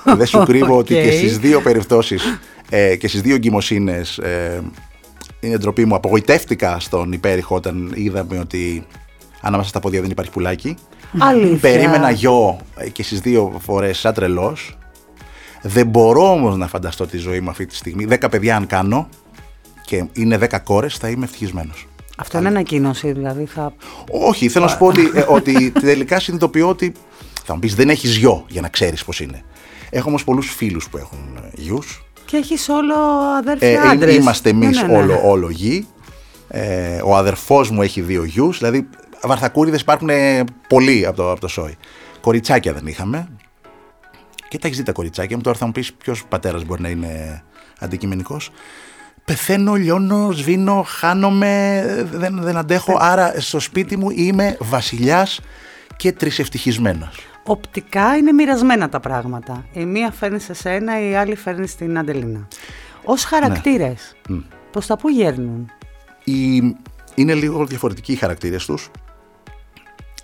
[LAUGHS] Δεν σου κρύβω ότι και Οκ. στις δύο περιπτώσεις ε, και στις δύο εγκυμοσύνες ε, είναι ντροπή μου. Απογοητεύτηκα στον υπέρηχο όταν είδαμε ότι ανάμεσα στα πόδια δεν υπάρχει πουλάκι. Αλήθεια. Περίμενα γιο ε, και στις δύο φορές σαν τρελός. Δεν μπορώ όμως να φανταστώ τη ζωή μου αυτή τη στιγμή. Δέκα παιδιά αν κάνω και είναι δέκα κόρες θα είμαι ευτυχισμένος. Αυτό είναι ανακοίνωση, δηλαδή θα... Όχι, θέλω να σου πω ότι, ε, ότι τελικά συνειδητοποιώ ότι θα μου πεις δεν έχεις γιο για να ξέρεις πώς είναι. Έχω όμως πολλούς φίλους που έχουν ε, γιους. Και έχεις όλο αδέρφια Ε, ε, άντρες. είμαστε εμείς Ναι, ναι, ναι. όλο, όλο γη. Ε, ο αδερφός μου έχει δύο γιους. Δηλαδή βαρθακούριδες υπάρχουν ε, πολλοί από το, από το σόι. Κοριτσάκια δεν είχαμε. Και τα έχεις δει τα κοριτσάκια μου. Τώρα θα μου πεις ποιος πατέρας μπορεί να είναι αντικειμενικός. Πεθαίνω, λιώνω, σβήνω, χάνομαι, δεν, δεν αντέχω. Άρα στο σπίτι μου είμαι βασιλιάς και τρισευτυχισμένος. Οπτικά είναι μοιρασμένα τα πράγματα. Η μία φέρνει σε σένα, η άλλη φέρνει στην Αντελίνα. Ως χαρακτήρες, προς τα πού γέρνουν; οι, είναι λίγο διαφορετικοί οι χαρακτήρες τους.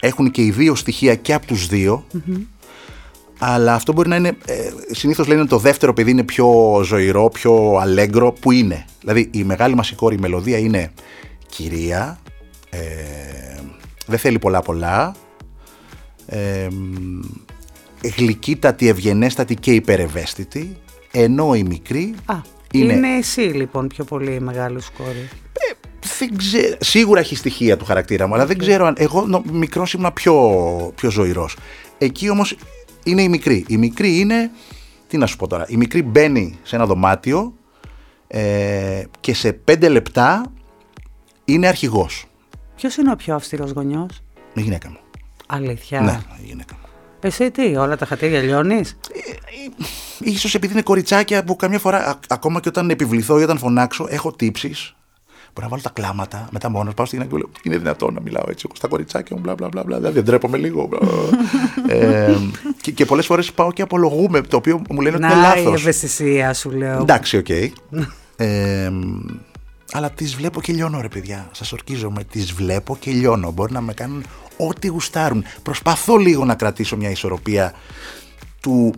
Έχουν και οι δύο στοιχεία και από τους δυο Αλλά αυτό μπορεί να είναι. Ε, Συνήθως λένε ότι το δεύτερο παιδί είναι πιο ζωηρό, πιο αλέγκρο, που είναι; Δηλαδή η μεγάλη μας η κόρη η μελωδία είναι κυρία, ε, δεν θέλει πολλά πολλά, ε, γλυκύτατη, ευγενέστατη και υπερευαίσθητη, ενώ η μικρή Α. Είναι, Είναι εσύ λοιπόν πιο πολύ μεγάλος κόρη. Δεν ξέρω, σίγουρα έχει στοιχεία του χαρακτήρα μου, αλλά δεν ξέρω αν. Εγώ νο- μικρός ήμουν πιο, πιο ζωηρός. Εκεί όμως είναι η μικρή. Η μικρή είναι. Τι να σου πω τώρα. Η μικρή μπαίνει σε ένα δωμάτιο ε, και σε πέντε λεπτά είναι αρχηγός. Ποιος είναι ο πιο αυστηρός γονιός, Η γυναίκα μου. Αλήθεια; Ναι, η γυναίκα μου. Εσύ τι, όλα τα χατήρια λιώνει. Ίσως επειδή είναι κοριτσάκια που καμιά φορά, α- ακόμα και όταν επιβληθώ ή όταν φωνάξω, έχω τύψεις. Μπορώ να βάλω τα κλάματα μετά μόνος. Πάω στη γυναίκα και λέω: Είναι δυνατόν να μιλάω έτσι εγώ στα κοριτσάκια μου, μπλα μπλα μπλα. μπλα. Δηλαδή, δεν ντρέπομαι λίγο. μπλα. [LAUGHS] ε, και και πολλές φορές πάω και απολογούμαι, το οποίο μου λένε ότι είναι Να, η λάθος. ευαισθησία σου λέω. Εντάξει, οκ. [LAUGHS] ε, αλλά τις βλέπω και λιώνω, ρε παιδιά. Σας ορκίζομαι. Τις βλέπω και λιώνω. Μπορεί να με κάνουν ό,τι γουστάρουν. Προσπαθώ λίγο να κρατήσω μια ισορροπία του.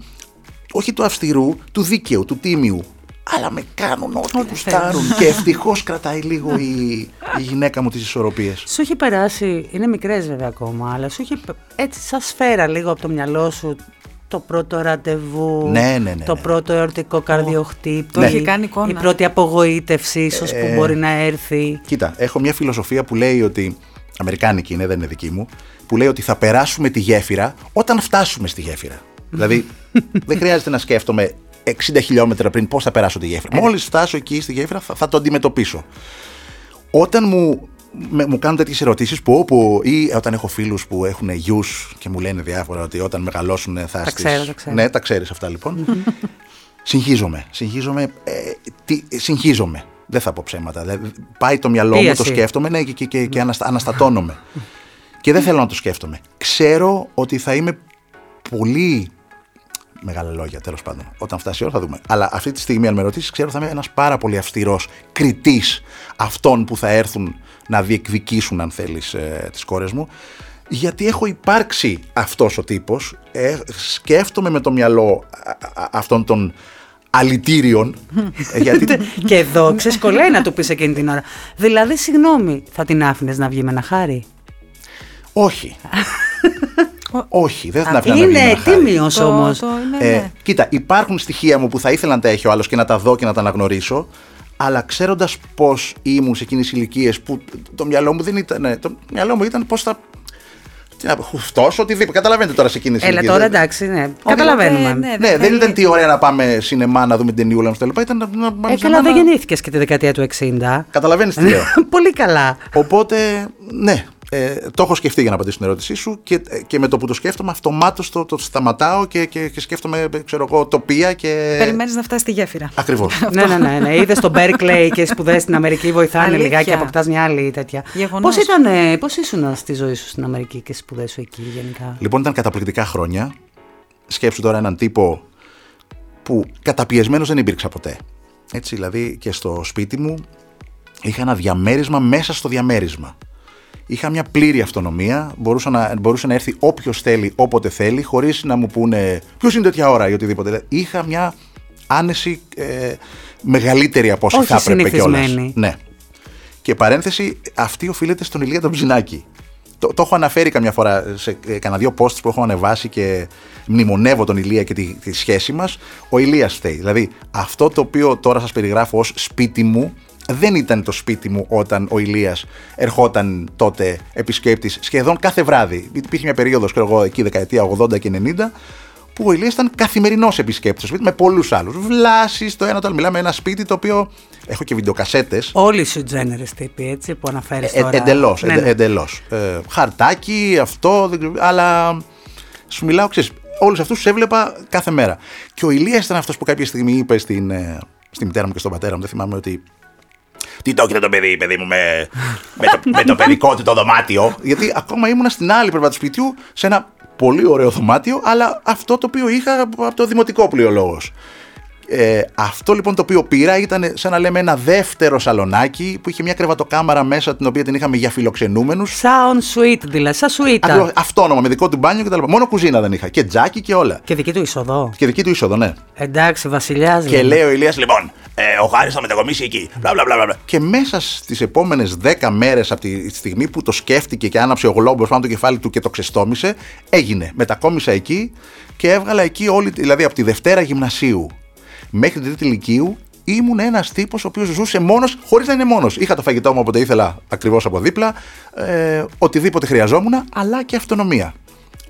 Όχι του αυστηρού, του δίκαιου, του τίμιου. Αλλά με κάνουν ό,τι Ό,τι γουστάρουν. και ευτυχώς κρατάει λίγο η, η γυναίκα μου τις ισορροπίες. Σου έχει περάσει, είναι μικρές βέβαια ακόμα, αλλά σου έχει πε- έτσι σαν σφαίρα λίγο από το μυαλό σου το πρώτο ραντεβού, Ναι, ναι, ναι, το ναι. πρώτο εορτικό καρδιοχτύπη, Το έχει κάνει εικόνα. η πρώτη απογοήτευση ίσως Ε, που μπορεί να έρθει. Κοίτα, έχω μια φιλοσοφία που λέει ότι. Αμερικάνικη είναι, δεν είναι δική μου. Που λέει ότι θα περάσουμε τη γέφυρα όταν φτάσουμε στη γέφυρα. δηλαδή, δεν χρειάζεται να σκέφτομαι 60 χιλιόμετρα πριν πώς θα περάσω τη γέφυρα. Μόλις φτάσω εκεί στη γέφυρα θα, θα το αντιμετωπίσω. Όταν μου, με- μου κάνουν τέτοιες ερωτήσεις που όπου ή όταν έχω φίλους που έχουν γιους και μου λένε διάφορα ότι όταν μεγαλώσουν θα Τα στις- ξέρω, τα ξέρω. Ναι, τα ξέρεις αυτά λοιπόν. [LAUGHS] Συγχύζομαι. Συγχύζομαι. Ε, τι, συγχύζομαι. Δεν θα πω ψέματα. Δηλαδή, πάει το μυαλό μου, το Πίεση. σκέφτομαι ναι, και, και, και, και αναστα- αναστατώνομαι. [LAUGHS] και δεν θέλω να το σκέφτομαι. Ξέρω ότι θα είμαι πολύ. Μεγάλα λόγια, τέλος πάντων. Όταν φτάσει η ώρα θα δούμε. Αλλά αυτή τη στιγμή, αν με ρωτήσεις, ξέρω ότι θα είμαι ένας πάρα πολύ αυστηρός κριτής αυτών που θα έρθουν να διεκδικήσουν, αν θέλεις, ε, τις κόρες μου. Γιατί έχω υπάρξει αυτός ο τύπος, ε, σκέφτομαι με το μυαλό α, α, αυτών των αλητήριων, ε, γιατί [LAUGHS] και εδώ ξέρεις κολλάει να του πεις εκείνη την ώρα. Δηλαδή, συγγνώμη, θα την άφηνες να βγει με ένα χάρι; όχι. [LAUGHS] όχι, δεν θα την αφήνω να βγει με Είναι ένα χάρι. τίμιος Το- όμως. το είναι, Ε, ναι. κοίτα, υπάρχουν στοιχεία μου που θα ήθελα να τα έχει ο άλλος και να τα δω και να τα αναγνωρίσω. Αλλά ξέροντας πώς ήμουν σε εκείνες τις ηλικίες που το μυαλό μου δεν ήταν. ναι, Το μυαλό μου ήταν πώς θα. Τι να πω, χουφτώσω, οτιδήποτε. Καταλαβαίνετε τώρα σε εκείνες τις Έλα ηλικίες. τώρα εντάξει, ναι. Καταλαβαίνουμε. ναι, Ναι, δεν ήταν τι ωραία να πάμε σινεμά να δούμε την ταινιούλα μας, τα λοιπά. Ήταν να, να, να, Ε, καλά, να- δεν γεννήθηκες και τη δεκαετία του 60. Καταλαβαίνεις τι λέω. [LAUGHS] Πολύ καλά. Οπότε, ναι, ε, το έχω σκεφτεί για να απαντήσω την ερώτησή σου και, και με το που το σκέφτομαι, αυτομάτως το, το σταματάω και, και, και σκέφτομαι, ξέρω εγώ, τοπία και. Περιμένεις να φτάσει στη γέφυρα. Ακριβώς. [LAUGHS] ναι, ναι, ναι, ναι. Είδες στο Berkeley και σπουδές στην Αμερική βοηθάνε Αλήθεια. λιγάκι, αποκτάς μια άλλη τέτοια. Γεγονός. Πώς ήταν, ε, πώς ήσουν στη ζωή σου στην Αμερική και στι σπουδές σου εκεί γενικά; Λοιπόν, ήταν καταπληκτικά χρόνια. Σκέψου τώρα έναν τύπο που καταπιεσμένος δεν υπήρξα ποτέ. Έτσι, δηλαδή και στο σπίτι μου είχα ένα διαμέρισμα μέσα στο διαμέρισμα. Είχα μια πλήρη αυτονομία, μπορούσα να, μπορούσε να έρθει όποιος θέλει, όποτε θέλει, χωρίς να μου πούνε ποιος είναι τέτοια ώρα ή οτιδήποτε. Δηλαδή, Είχα μια άνεση ε, μεγαλύτερη από όσο Όχι θα έπρεπε κιόλας. συνηθισμένη. Ναι. Και παρένθεση, αυτή οφείλεται στον Ηλία τον Ψινάκη. Το, το έχω αναφέρει καμιά φορά σε ε, κανένα δύο posts που έχω ανεβάσει και μνημονεύω τον Ηλία και τη, τη σχέση μας. Ο Ηλίας φταίει. Δηλαδή αυτό το οποίο τώρα σας περιγράφω ως σπίτι μου δεν ήταν το σπίτι μου όταν ο Ηλίας ερχόταν τότε επισκέπτης σχεδόν κάθε βράδυ. Υπήρχε μια περίοδος, ξέρω εγώ, εκεί δεκαετία 80 και 90 που ο Ηλίας ήταν καθημερινός επισκέπτης στο σπίτι με πολλούς άλλους. Βλάσει το ένα το άλλο. Μιλάμε ένα σπίτι το οποίο έχω και βιντεοκασέτες. Όλοι σου generous τύποι, έτσι, που αναφέρεις Ε, τώρα. εντελώς, Ναι, εντε- ναι. εντελώς. Ε, χαρτάκι, αυτό, δεν ξέρω, αλλά σου μιλάω, ξέρεις, όλους αυτούς τους έβλεπα κάθε μέρα. Και ο Ηλίας ήταν αυτός που κάποια στιγμή είπε στην, ε, στη μητέρα μου και στον πατέρα μου, δεν θυμάμαι ότι τι το έχετε το παιδί, παιδί μου, με, με, το, με το παιδικό του το δωμάτιο; Γιατί ακόμα ήμουνα στην άλλη πλευρά του σπιτιού, σε ένα πολύ ωραίο δωμάτιο, αλλά αυτό το οποίο είχα από από το δημοτικό πλοίο Ε, αυτό λοιπόν το οποίο πήρα ήταν σαν να λέμε ένα δεύτερο σαλονάκι που είχε μια κρεβατοκάμαρα μέσα την οποία την είχαμε για φιλοξενούμενους. Sound sweet δηλαδή, σαν σουίτα. Ακριβώς, Αυτόνομα, με δικό του μπάνιο και τα λοιπά. Μόνο κουζίνα δεν είχα. Και τζάκι και όλα. Και δική του είσοδο. Και δική του είσοδο, ναι. Εντάξει, βασιλιάς. Και λέει ο Ηλίας, λοιπόν, ε, ο Χάρης θα μετακομίσει εκεί. Μπλα, μπλα, μπλα, μπλα. Και μέσα στις επόμενες 10 μέρες από τη στιγμή που το σκέφτηκε και άναψε ο γλόμπος πάνω το κεφάλι του και το ξεστόμησε, έγινε. Μετακόμισα εκεί και έβγαλα εκεί όλη, δηλαδή από τη Δευτέρα Γυμνασίου μέχρι την Τρίτη Λυκείου ήμουν ένας τύπος ο οποίος ζούσε μόνος, χωρίς να είναι μόνος. Είχα το φαγητό μου όποτε ήθελα, ακριβώς από δίπλα, ε, οτιδήποτε χρειαζόμουν, αλλά και αυτονομία.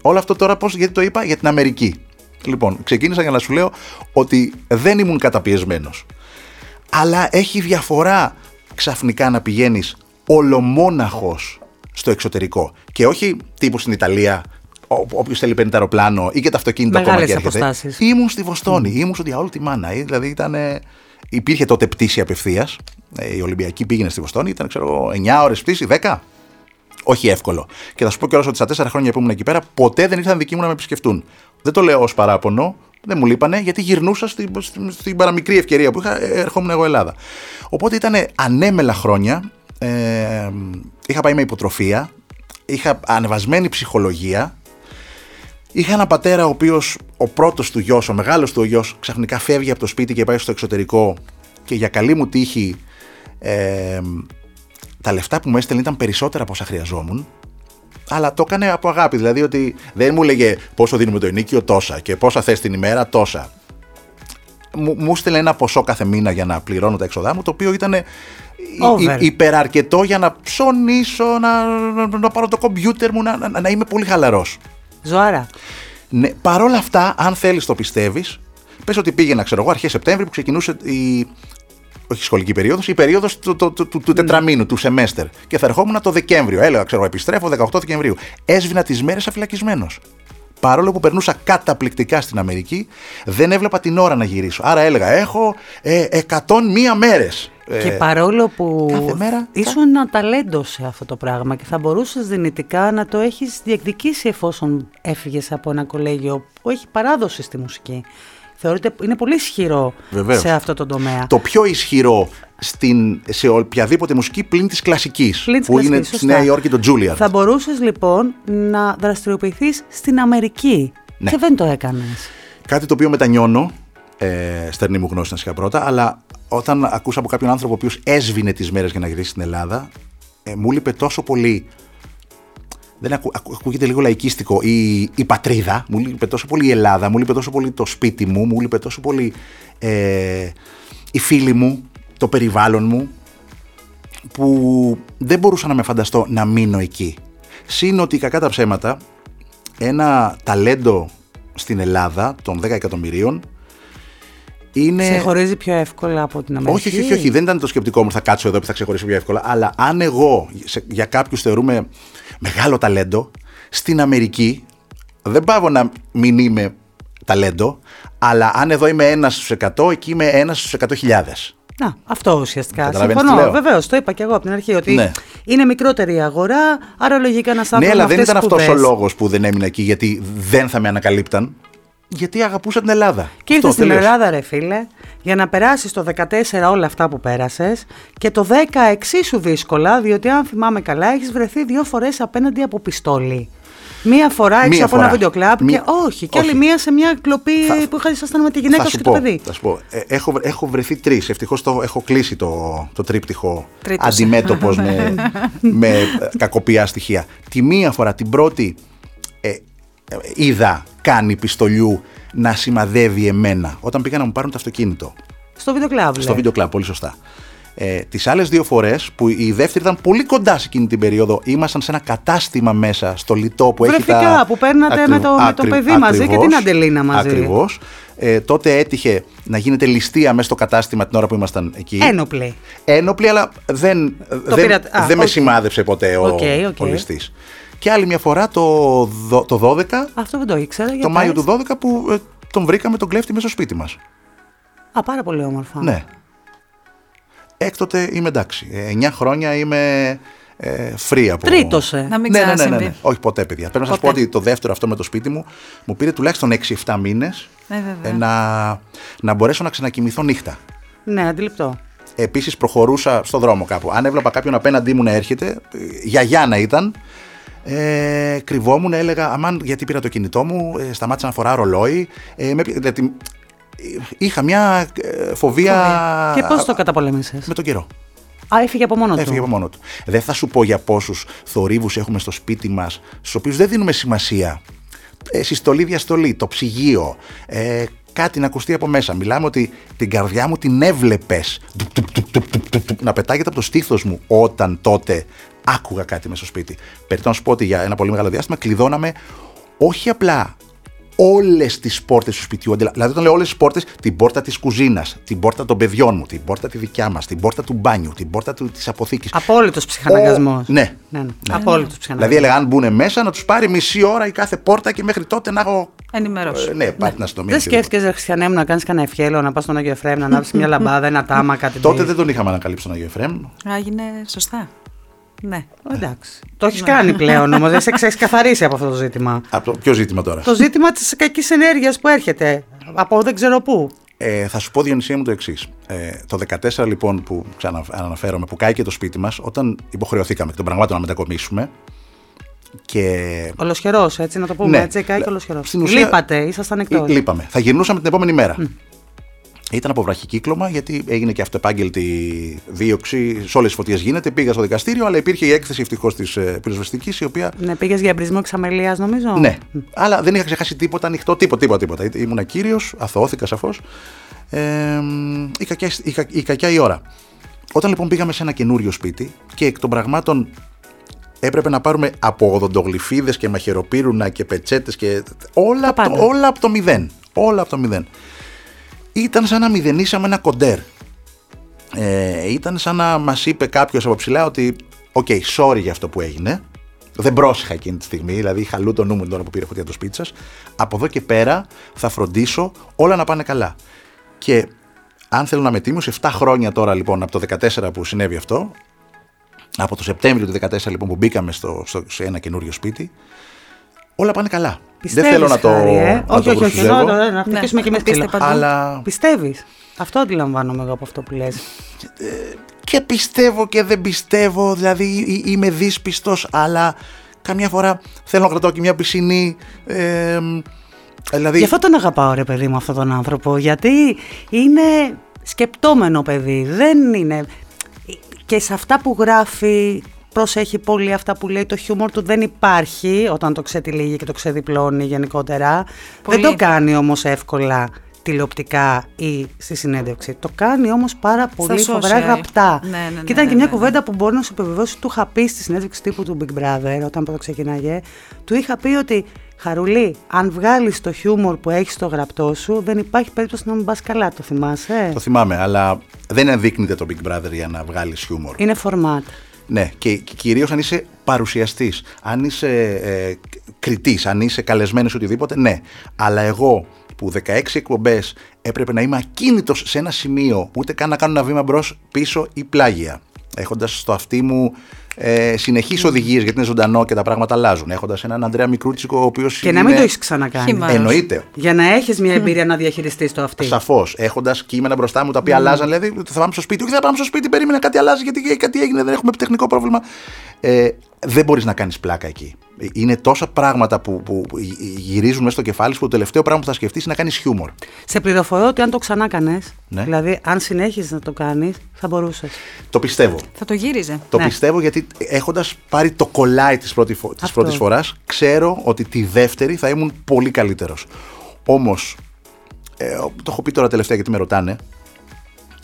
Όλο αυτό τώρα πώς, γιατί το είπα, για την Αμερική. Λοιπόν, ξεκίνησα για να σου λέω ότι δεν ήμουν καταπιεσμένος. Αλλά έχει διαφορά ξαφνικά να πηγαίνεις ολομόναχος στο εξωτερικό. Και όχι τύπους στην Ιταλία, όποιος θέλει παίρνει το αεροπλάνο ή και το αυτοκίνητο ακόμα και έρχεται. Ήμουν στη Βοστόνη, mm. ήμουν στο διαόλου τη μάνα. Ε, δηλαδή ήταν. Υπήρχε τότε πτήση απευθείας. Ε, η Ολυμπιακή πήγαινε στη Βοστόνη, ήταν ξέρω 9 ώρες πτήση, 10. Όχι εύκολο. Και θα σου πω κιόλας ότι στα 4 χρόνια που ήμουν εκεί πέρα, ποτέ δεν ήρθαν δικοί μου να με επισκεφτούν. Δεν το λέω ως παράπονο, δεν μου λείπανε, γιατί γυρνούσα στην, στην παραμικρή ευκαιρία που είχα, ε, ερχόμουν εγώ Ελλάδα. Οπότε ήταν ανέμελα χρόνια. Ε, είχα πάει με υποτροφία, είχα ανεβασμένη ψυχολογία. Είχα ένα πατέρα ο οποίος, ο πρώτος του γιος, ο μεγάλος του γιος, ξαφνικά φεύγει από το σπίτι και πάει στο εξωτερικό και για καλή μου τύχη ε, τα λεφτά που μου έστελνε ήταν περισσότερα από όσα χρειαζόμουν. Αλλά το έκανε από αγάπη. Δηλαδή ότι δεν μου έλεγε πόσο δίνουμε το ενίκιο τόσα και πόσα θες την ημέρα τόσα. Μου, μου στέλνε ένα ποσό κάθε μήνα για να πληρώνω τα έξοδά μου, το οποίο ήταν υπεραρκετό για να ψωνίσω, να, να, να πάρω το κομπιούτερ μου, να, να, να είμαι πολύ χαλαρός. Ζωάρα. Ναι, Παρ' όλα αυτά, αν θέλεις το πιστεύεις, πες ότι πήγαινα, ξέρω εγώ, αρχές Σεπτέμβρη που ξεκινούσε η, όχι σχολική περίοδος, η περίοδος του, του, του, του ναι. τετραμήνου, του σεμέστερ. Και θα ερχόμουν το Δεκέμβριο. Έλεγα, ξέρω, επιστρέφω 18 Δεκεμβρίου. Έσβηνα τις μέρες αφυλακισμένος. Παρόλο που περνούσα καταπληκτικά στην Αμερική, δεν έβλεπα την ώρα να γυρίσω. Άρα έλεγα, έχω ε, 101 μέρες. Και παρόλο που μέρα, ήσουν ένα ταλέντο σε αυτό το πράγμα και θα μπορούσες δυνητικά να το έχεις διεκδικήσει εφόσον έφυγες από ένα κολέγιο που έχει παράδοση στη μουσική θεωρείται είναι πολύ ισχυρό σε αυτό το τομέα. Το πιο ισχυρό στην, σε οποιαδήποτε μουσική πλην της κλασικής. Που είναι στη Νέα Υόρκη το Juilliard. Θα μπορούσες λοιπόν να δραστηριοποιηθείς στην Αμερική. Ναι. Και δεν το έκανες. Κάτι το οποίο μετανιώνω. Ε, στερνή μου γνώση να είχα πρώτα, αλλά όταν ακούσα από κάποιον άνθρωπο ο οποίος έσβηνε τις μέρες για να γυρίσει στην Ελλάδα, ε, μου λείπε τόσο πολύ δεν ακού, ακούγεται λίγο λαϊκίστικο, η, η πατρίδα, μου λείπει τόσο πολύ η Ελλάδα, μου λείπει τόσο πολύ το σπίτι μου, μου λείπει τόσο πολύ ε, οι φίλοι μου, το περιβάλλον μου, που δεν μπορούσα να με φανταστώ να μείνω εκεί. Συν ότι κακά τα ψέματα, ένα ταλέντο στην Ελλάδα των 10 εκατομμυρίων είναι... Σε χωρίζει πιο εύκολα από την Αμερική; Όχι, όχι, όχι, δεν ήταν το σκεπτικό μου θα κάτσω εδώ και θα ξεχωρίσω πιο εύκολα. Αλλά αν εγώ για κάποιους θεωρούμε μεγάλο ταλέντο, στην Αμερική δεν πάω να μην είμαι ταλέντο, αλλά αν εδώ είμαι ένας στους 100, εκεί είμαι ένας στους 100.000. Να, αυτό ουσιαστικά. Συμφωνώ. Βεβαίως, το είπα και εγώ από την αρχή. Ότι ναι. είναι μικρότερη η αγορά, άρα λογικά ένα άνθρωπο. Ναι, αλλά δεν ήταν αυτός ο λόγος που δεν έμεινα εκεί, γιατί δεν θα με ανακαλύπταν γιατί αγαπούσα την Ελλάδα. Και ήρθες στην Ελλάδα, ρε φίλε, για να περάσεις το 14 όλα αυτά που πέρασες και το 10 εξίσου δύσκολα, διότι αν θυμάμαι καλά, έχεις βρεθεί δύο φορές απέναντι από πιστόλι. Μία φορά έξω από ένα βίντεο κλαμπ και όχι, και άλλη μία σε μια κλοπή που είχα ήσασταν με τη γυναίκα σου και το παιδί. Θα σου πω. Ε, έχω, έχω βρεθεί τρεις. Ευτυχώς το έχω κλείσει το, το τρίπτυχο αντιμέτωπος με, [LAUGHS] με κακοπιά στοιχεία. Τη μία φορά, την πρώτη, ε, είδα κάνει πιστολιού να σημαδεύει εμένα όταν πήγα να μου πάρουν το αυτοκίνητο. Στο βίντεο κλαμπ. Στο βίντεο κλαμπ, πολύ σωστά. Ε, Τις άλλες δύο φορές που η δεύτερη ήταν πολύ κοντά σε εκείνη την περίοδο, ήμασταν σε ένα κατάστημα μέσα στο λιτό που έχει τα. που παίρνατε με, το, με το παιδί μαζί και την Αντελίνα μαζί. Ακριβώς. Ε, τότε έτυχε να γίνεται ληστεία μέσα στο κατάστημα την ώρα που ήμασταν εκεί. Ένοπλη. Ένοπλη, αλλά δεν, δεν, δεν με σημάδεψε ποτέ ο, okay, okay. ο ληστής. Και άλλη μια φορά το, το 12. Αυτό δεν το ήξερα. Το Μάιο του 12 που ε, τον βρήκαμε τον κλέφτη μέσα στο σπίτι μας. Α, πάρα πολύ όμορφα. Ναι. Έκτοτε είμαι εντάξει. 9 ε, χρόνια είμαι ε, free από. Τρίτωσε. Να μην ναι, ναι, ναι, ναι, ναι. Όχι ποτέ, παιδιά. Πρέπει να σας πω ότι το δεύτερο αυτό με το σπίτι μου μου πήρε τουλάχιστον 6-7 μήνες ναι, ε, να, να μπορέσω να ξανακοιμηθώ νύχτα. Ναι, αντιληπτό. Επίσης προχωρούσα στον δρόμο κάπου. Αν έβλεπα κάποιον απέναντί μου να έρχεται, για να ήταν, ε, κρυβόμουν, έλεγα Αμάν, γιατί πήρα το κινητό μου, ε, σταμάτησα να φορά ρολόι. Ε, με, δηλαδή, είχα μια ε, φοβία. Και πώς το καταπολέμησε, Με τον καιρό. Α, έφυγε από μόνο του. Έφυγε από μόνο του. Δεν θα σου πω για πόσους θορύβους έχουμε στο σπίτι μας, στους οποίους δεν δίνουμε σημασία. Ε, συστολή, διαστολή, το ψυγείο, ε, κάτι να ακουστεί από μέσα. Μιλάμε ότι την καρδιά μου την έβλεπες να πετάγεται από το στήθος μου όταν τότε άκουγα κάτι μέσα στο σπίτι. Περιτώ να σου πω ότι για ένα πολύ μεγάλο διάστημα κλειδώναμε όχι απλά όλες τις πόρτες του σπιτιού. Δηλαδή, όταν λέω όλες τις πόρτες, την πόρτα της κουζίνας, την πόρτα των παιδιών μου, την πόρτα τη δικιά μας, την πόρτα του μπάνιου, την πόρτα της αποθήκης. Απόλυτος ψυχαναγκασμός. Ναι. ναι. ναι, ναι. Απόλυτος ψυχαναγκασμός. Δηλαδή, έλεγα αν μπουν μέσα να τους πάρει μισή ώρα η κάθε πόρτα και μέχρι τότε να έχω. Ενημερώσει. Ε, ναι, πάρει την αστυνομία. Δεν σκέφτηκες, Χριστιανέ μου, να κάνεις κανένα ευχέλο, να πας στον Αγιο Εφρέμ, να ανάψεις μια λαμπάδα, ένα τάμα, κάτι Τότε δεν τον είχαμε ανακαλύψει στον Αγιο Εφρέμ. Άγινε σωστά. Ναι. Εντάξει. Το έχεις κάνει πλέον όμως. Δεν σε [LAUGHS] έχει καθαρίσει από αυτό το ζήτημα. Από το ποιο ζήτημα τώρα; Το ζήτημα της κακής ενέργειας που έρχεται. Από δεν ξέρω πού. Ε, θα σου πω Διονυσία μου το εξής. Ε, το 14 λοιπόν που ξανααναφέρομαι, που κάηκε το σπίτι μας, όταν υποχρεωθήκαμε και των πραγμάτων να μετακομίσουμε. Και... Ολοσχερός, έτσι να το πούμε ναι. έτσι. Κάηκε ολοσχερός. Ουσία... Λείπατε, ήσασταν εκτός. Λείπαμε. Θα γυρνούσαμε την επόμενη μέρα. Ήταν από βραχικύκλωμα γιατί έγινε και αυτοεπάγγελτη δίωξη. Σε όλες τις φωτιές γίνεται. Πήγα στο δικαστήριο, αλλά υπήρχε η έκθεση ευτυχώς της ε, πυροσβεστικής η οποία. Ναι, πήγες για εμπρισμό εξαμελία, νομίζω; Ναι. Αλλά δεν είχα ξεχάσει τίποτα ανοιχτό, τίποτα, τίποτα. τίποτα. Ήμουνα κύριος, αθωώθηκα σαφώς. Ε, η, κακιά, η, η κακιά η ώρα. Όταν λοιπόν πήγαμε σε ένα καινούριο σπίτι και εκ των πραγμάτων έπρεπε να πάρουμε από οδοντογλυφίδες και μαχαιροπύρουνα και πετσέτες και όλα, από το, όλα από το μηδέν. Όλα από το μηδέν ήταν σαν να μηδενίσαμε ένα κοντέρ. Ε, ήταν σαν να μας είπε κάποιος από ψηλά ότι Ok, okay, sorry για αυτό που έγινε. Δεν πρόσεχα εκείνη τη στιγμή, δηλαδή είχα αλλού το νου μου τώρα που πήρε φωτιά το σπίτι σας. Από εδώ και πέρα θα φροντίσω όλα να πάνε καλά. Και αν θέλω να με τίμω, 7 χρόνια τώρα λοιπόν από το 14 που συνέβη αυτό, από το Σεπτέμβριο του 2014 λοιπόν που μπήκαμε στο, στο, σε ένα καινούριο σπίτι, όλα πάνε καλά. Πιστεύεις, δεν θέλω να το. ε; όχι, όχι, όχι, να ναι, χτυπήσουμε και με ξύλο. Αλλά... Πιστεύεις; Αυτό αντιλαμβάνομαι εγώ από αυτό που λες. Και πιστεύω και δεν πιστεύω, δηλαδή είμαι δύσπιστος, αλλά καμιά φορά θέλω να κρατάω και μια πισινή. Ε, δηλαδή... Γι' αυτό τον αγαπάω ρε παιδί μου αυτόν τον άνθρωπο, γιατί είναι σκεπτόμενο παιδί, δεν είναι... Και σε αυτά που γράφει προσέχει πολύ αυτά που λέει. Το χιούμορ του δεν υπάρχει όταν το ξετυλίγει και το ξεδιπλώνει γενικότερα. Δεν το κάνει όμως εύκολα τηλεοπτικά ή στη συνέντευξη. Το κάνει όμως πάρα πολύ φοβερά γραπτά. Ναι, ναι, ναι, και ήταν ναι, και μια ναι, κουβέντα που μπορεί να σου επιβεβαιώσει. Του είχα πει στη συνέντευξη τύπου του Big Brother, όταν πρώτα ξεκινάγε. Του είχα πει ότι Χαρουλή, αν βγάλεις το χιούμορ που έχεις στο γραπτό σου, δεν υπάρχει περίπτωση να μην πας καλά. Το θυμάσαι; Το θυμάμαι, αλλά δεν ενδείκνυται το Big Brother για να βγάλεις χιούμορ. Είναι φορμάτ. Ναι, και κυρίως αν είσαι παρουσιαστής, αν είσαι ε, κριτής, αν είσαι καλεσμένος οτιδήποτε, ναι. Αλλά εγώ που 16 εκπομπές έπρεπε να είμαι ακίνητος σε ένα σημείο, ούτε καν να κάνω ένα βήμα μπρος, πίσω ή πλάγια. Έχοντας στο αυτί μου ε, συνεχείς οδηγίες γιατί είναι ζωντανό και τα πράγματα αλλάζουν. Έχοντας έναν Αντρέα Μικρούτσικο, ο οποίος. Και να μην το έχεις ξανακάνει. Εννοείται. Για να έχεις μια εμπειρία να διαχειριστείς το αυτή. Σαφώς. Έχοντας κείμενα μπροστά μου τα οποία mm. αλλάζαν, δηλαδή θα πάμε στο σπίτι. Όχι, θα πάμε στο σπίτι, περίμενα κάτι αλλάζει γιατί κάτι έγινε, δεν έχουμε τεχνικό πρόβλημα. Ε, δεν μπορείς να κάνεις πλάκα εκεί. Είναι τόσα πράγματα που, που γυρίζουν μέσα στο κεφάλι σου που το τελευταίο πράγμα που θα σκεφτείς είναι να κάνεις χιούμορ. Σε πληροφορώ ότι αν το ξανά έκανε, ναι. δηλαδή αν συνέχιζες να το κάνεις, θα μπορούσες. Το πιστεύω. Θα το γύριζε. Το ναι. πιστεύω γιατί έχοντας πάρει το κολλάι της πρώτη, πρώτης φοράς, ξέρω ότι τη δεύτερη θα ήμουν πολύ καλύτερος. Όμως, ε, το έχω πει τώρα τελευταία γιατί με ρωτάνε,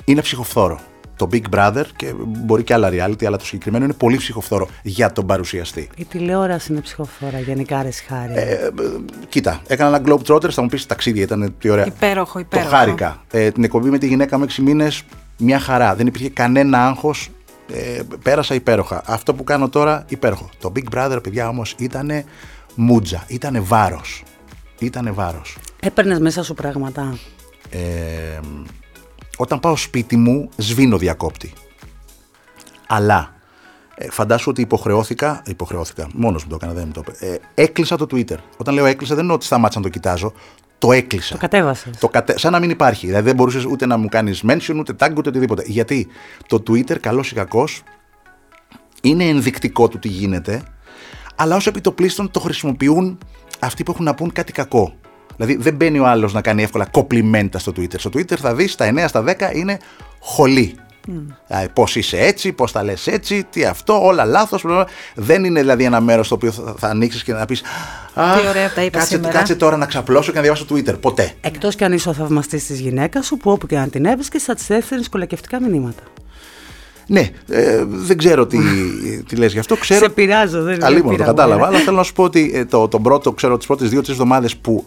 είναι ψυχοφθόρο το Big Brother και μπορεί και άλλα reality, αλλά το συγκεκριμένο είναι πολύ ψυχοφθόρο για τον παρουσιαστή. Η τηλεόραση είναι ψυχοφθόρα, γενικά ρε χάρη. Ε, κοίτα, έκανα ένα Globetrotters, θα μου πεις ταξίδια, ήταν τι ωραία. Υπέροχο, υπέροχο. Το χάρηκα. Ε, την εκπομπή με τη γυναίκα μου 6 μήνες, μια χαρά. Δεν υπήρχε κανένα άγχος. Ε, πέρασα υπέροχα. Αυτό που κάνω τώρα, υπέροχο. Το Big Brother, παιδιά όμως, ήταν μούτζα, ήταν βάρος. Ήτανε βάρος. Έπαιρνες μέσα σου πράγματα; Ε, όταν πάω σπίτι μου, σβήνω διακόπτη. Αλλά ε, φαντάσου ότι υποχρεώθηκα, υποχρεώθηκα, μόνος μου το έκανα, δεν μου το είπε. Ε, έκλεισα το Twitter. Όταν λέω έκλεισα, δεν είναι ότι σταμάτησα να το κοιτάζω. Το έκλεισα. Το κατέβασες. Το κατε... Σαν να μην υπάρχει. Δηλαδή δεν μπορούσες ούτε να μου κάνεις mention, ούτε tag, ούτε οτιδήποτε. Γιατί το Twitter, καλός ή κακός, είναι ενδεικτικό του τι γίνεται, αλλά ως επιτοπλίστων το χρησιμοποιούν αυτοί που έχουν να πούν κάτι κακό. Δηλαδή δεν μπαίνει ο άλλος να κάνει εύκολα κοπλιμέντα στο Twitter. Στο Twitter θα δεις στα 9 στα 10 είναι χολή. Mm. Πώς είσαι έτσι, πώς τα λες έτσι, τι αυτό, όλα λάθος. Δεν είναι δηλαδή ένα μέρος στο οποίο θα, θα ανοίξεις και να πεις. Τι ωραία τα είπα κάτσε, σήμερα. κάτσε τώρα να ξαπλώσω και να διαβάσω Twitter. Ποτέ. Εκτός κι αν είσαι ο θαυμαστής της γυναίκας σου, που όπου και αν την έβρισκες, θα της έστελνε κολακευτικά μηνύματα. Ναι, ε, δεν ξέρω τι, [LAUGHS] τι λες γι' αυτό. Ξέρω... Σε πειράζω, δεν είναι. Αλίμονο, το κατάλαβα. Αλλά θέλω να σου πω ότι ε, το, τον πρώτο, ξέρω, τις πρώτες δύο-τρεις εβδομάδες που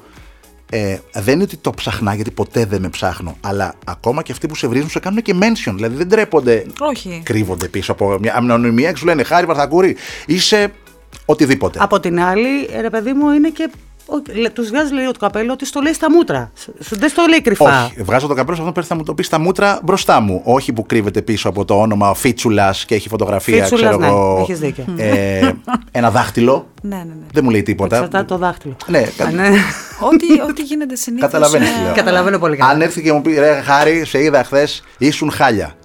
ε, δεν είναι ότι το ψαχνά, γιατί ποτέ δεν με ψάχνω. Αλλά ακόμα και αυτοί που σε βρίζουν σε κάνουν και mention. Δηλαδή δεν τρέπονται. Όχι. Κρύβονται πίσω από μια ανωνυμία και σου λένε Χάρη Βαρθακούρη, είσαι οτιδήποτε. Από την άλλη, ρε παιδί μου, είναι και. Τους βγάζει λέει το καπέλο ότι στο λέει στα μούτρα. Σου δεν στο λέει κρυφά. Όχι, βγάζω το καπέλο σε αυτό που θα μου το πεις στα μούτρα μπροστά μου. Όχι που κρύβεται πίσω από το όνομα Φίτσουλας και έχει φωτογραφία, Φίτσουλας, ξέρω ναι, εγώ. έχεις δίκιο. Ε, ένα δάχτυλο. [LAUGHS] Ναι, ναι, ναι. Δεν μου λέει τίποτα. Εξαρτάται το δάχτυλο. Ναι, Α, ναι. [LAUGHS] ό,τι, ό,τι γίνεται συνήθως. Καταλαβαίνεις τι λέω. Καταλαβαίνω πολύ καλά. Αν έρθει και μου πει ρε Χάρη, σε είδα χθες, ήσουν χάλια.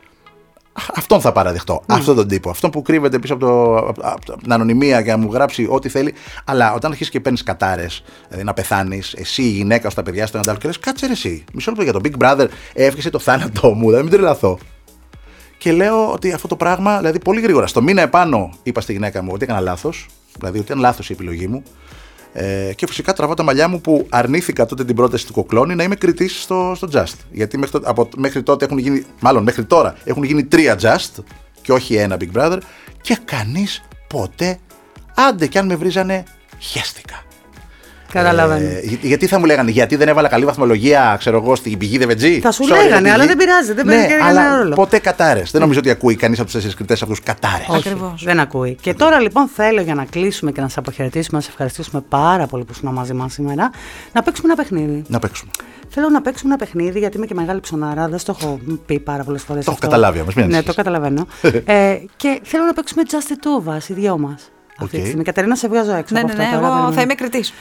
Αυτόν θα παραδεχτώ. Ναι. Αυτόν τον τύπο. Αυτόν που κρύβεται πίσω από, το, από- από την ανωνυμία και να μου γράψει ό,τι θέλει. Αλλά όταν αρχίσεις και παίρνεις κατάρες, δηλαδή να πεθάνεις, εσύ η γυναίκα σου, τα παιδιά σου, ένα και λες, κάτσε ρε εσύ. Μισό λεπτό για τον Big Brother έβγαινε το θάνατό μου, δεν μην τρελαθώ. Και λέω ότι αυτό το πράγμα, δηλαδή πολύ γρήγορα, στο μήνα επάνω είπα στη γυναίκα μου ότι έκανα λάθος, δηλαδή ότι ήταν λάθος η επιλογή μου. Ε, και φυσικά τραβάω τα μαλλιά μου που αρνήθηκα τότε την πρόταση του Κοκλώνη να είμαι κριτής στο, στο Just. Γιατί μέχρι, τότε- από, μέχρι τότε έχουν γίνει, μάλλον μέχρι τώρα έχουν γίνει τρία Just και όχι ένα Big Brother και κανείς ποτέ, άντε κι αν με βρίζανε, χέστηκα. Καταλαβαίνω. Ε, για- γιατί θα μου λέγανε, Γιατί δεν έβαλα καλή βαθμολογία, ξέρω εγώ, στην πηγή Δεβετζή. Θα σου Sorry, λέγανε, για την αλλά πηγή. δεν πειράζει, δεν παίζει ναι, κανένα αλλά ρόλο. Ποτέ κατάρες. Δεν νομίζω ότι ακούει κανείς από τους τέσσερις κριτές αυτούς κατάρες. Όχι, Ακριβώς. Δεν ακούει. Και τώρα λοιπόν θέλω για να κλείσουμε και να σας αποχαιρετήσουμε, να σας ευχαριστήσουμε πάρα πολύ που ήσουν μαζί μας σήμερα, να παίξουμε ένα παιχνίδι. Να παίξουμε. Θέλω να παίξουμε ένα παιχνίδι γιατί είμαι και μεγάλη ψωνάρα. Δεν στο έχω πει πάρα πολλές φορές. Το έχω καταλάβει όμως, μην Ναι, ανησυχείς. το καταλαβαίνω. [LAUGHS] ε, και θέλω να παίξουμε just the two of us, οι δυο μας. Αυτή Οκ. τη στιγμή. Κατερίνα, σε βγάζω έξω. Ναι, από ναι, αυτά ναι, τώρα, εγώ δεν- θα είμαι κριτής.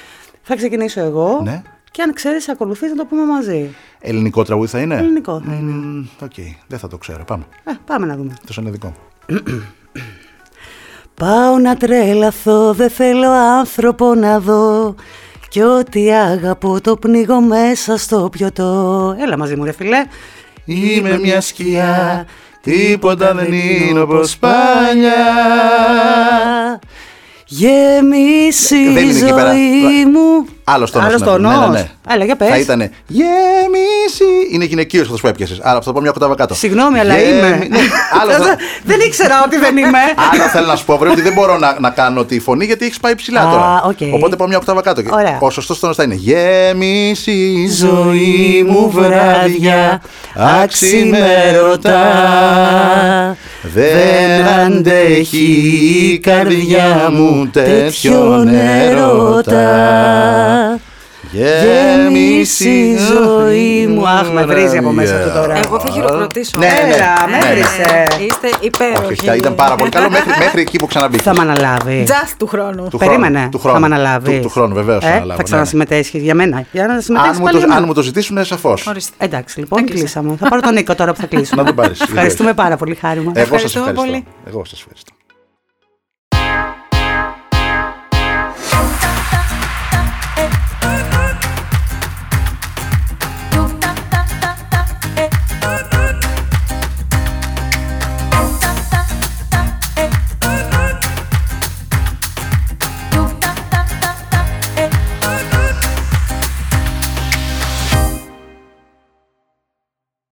Θα ξεκινήσω εγώ. Ναι. Και αν ξέρεις, ακολουθείς να το πούμε μαζί. Ελληνικό τραγούδι θα είναι; Ελληνικό θα είναι. Μμμ, Οκ, δεν θα το ξέρω. Πάμε. Ε, πάμε να δούμε. Τόσο είναι δικό μου. [CLEARS THROAT] Πάω να τρελαθώ, δεν θέλω άνθρωπο να δω Κι ό,τι αγαπώ το πνίγω μέσα στο πιωτό Έλα μαζί μου ρε φιλέ Είμαι μια σκιά, τίποτα δεν είναι όπως παλιά. Γέμισε Ε, δεν η είναι εκεί πέρα. ζωή μου Άλλο τόνο. Άλλος τόνος. Έλα, για πες. Θα ήταν γέμισε. Είναι γυναικείος αυτός που έπιασες. Άρα θα το πω μια οκτάβα κάτω. Συγγνώμη, αλλά Γεμι- είμαι. Ναι, [LAUGHS] άλλο θα- Δεν ήξερα ότι δεν είμαι. [LAUGHS] Άλλο θέλω να σου πω, βρε, ότι δεν μπορώ να, να κάνω τη φωνή γιατί έχεις πάει ψηλά Α, τώρα. οκ. Οπότε πάω μια οκτάβα κάτω. Ωραία. Ο σωστός τόνος θα είναι Γέμισε η ζωή μου βράδια αξιμέρωτα Δεν αντέχει η καρδιά μου τέτοιον έρωτα Γεμίσει η ζωή μου Αχ, με βρίζει από μέσα του τώρα Εγώ θα χειροκροτήσω. Ναι, ναι, Έλα, ναι. με έβρισε. Είστε υπέροχοι. Όχι, όχι, ήταν πάρα πολύ καλό μέχρι, μέχρι εκεί που ξαναμπήκε. Θα με αναλάβει Just του χρόνου. Του Περίμενε, χρόνου, του θα χρόνου. με αναλάβει. Του- του χρόνου, βεβαίως, θα ε, αναλάβω, Θα ναι, ξανασυμμετέχει για μένα. Για να Αν συμμετέχεις μου, πάλι το, για μένα. αν μου το ζητήσουν, σαφώς. Ορίστε. Εντάξει, λοιπόν, Έκλεισε. κλείσαμε. Θα πάρω τον Νίκο τώρα που θα κλείσουμε. Να τον πάρεις, Ευχαριστούμε πάρα πολύ, χάρη μου. Εγώ σας Ευχαριστούμε ευχαριστώ. πολύ. Εγώ σας ευχαριστώ.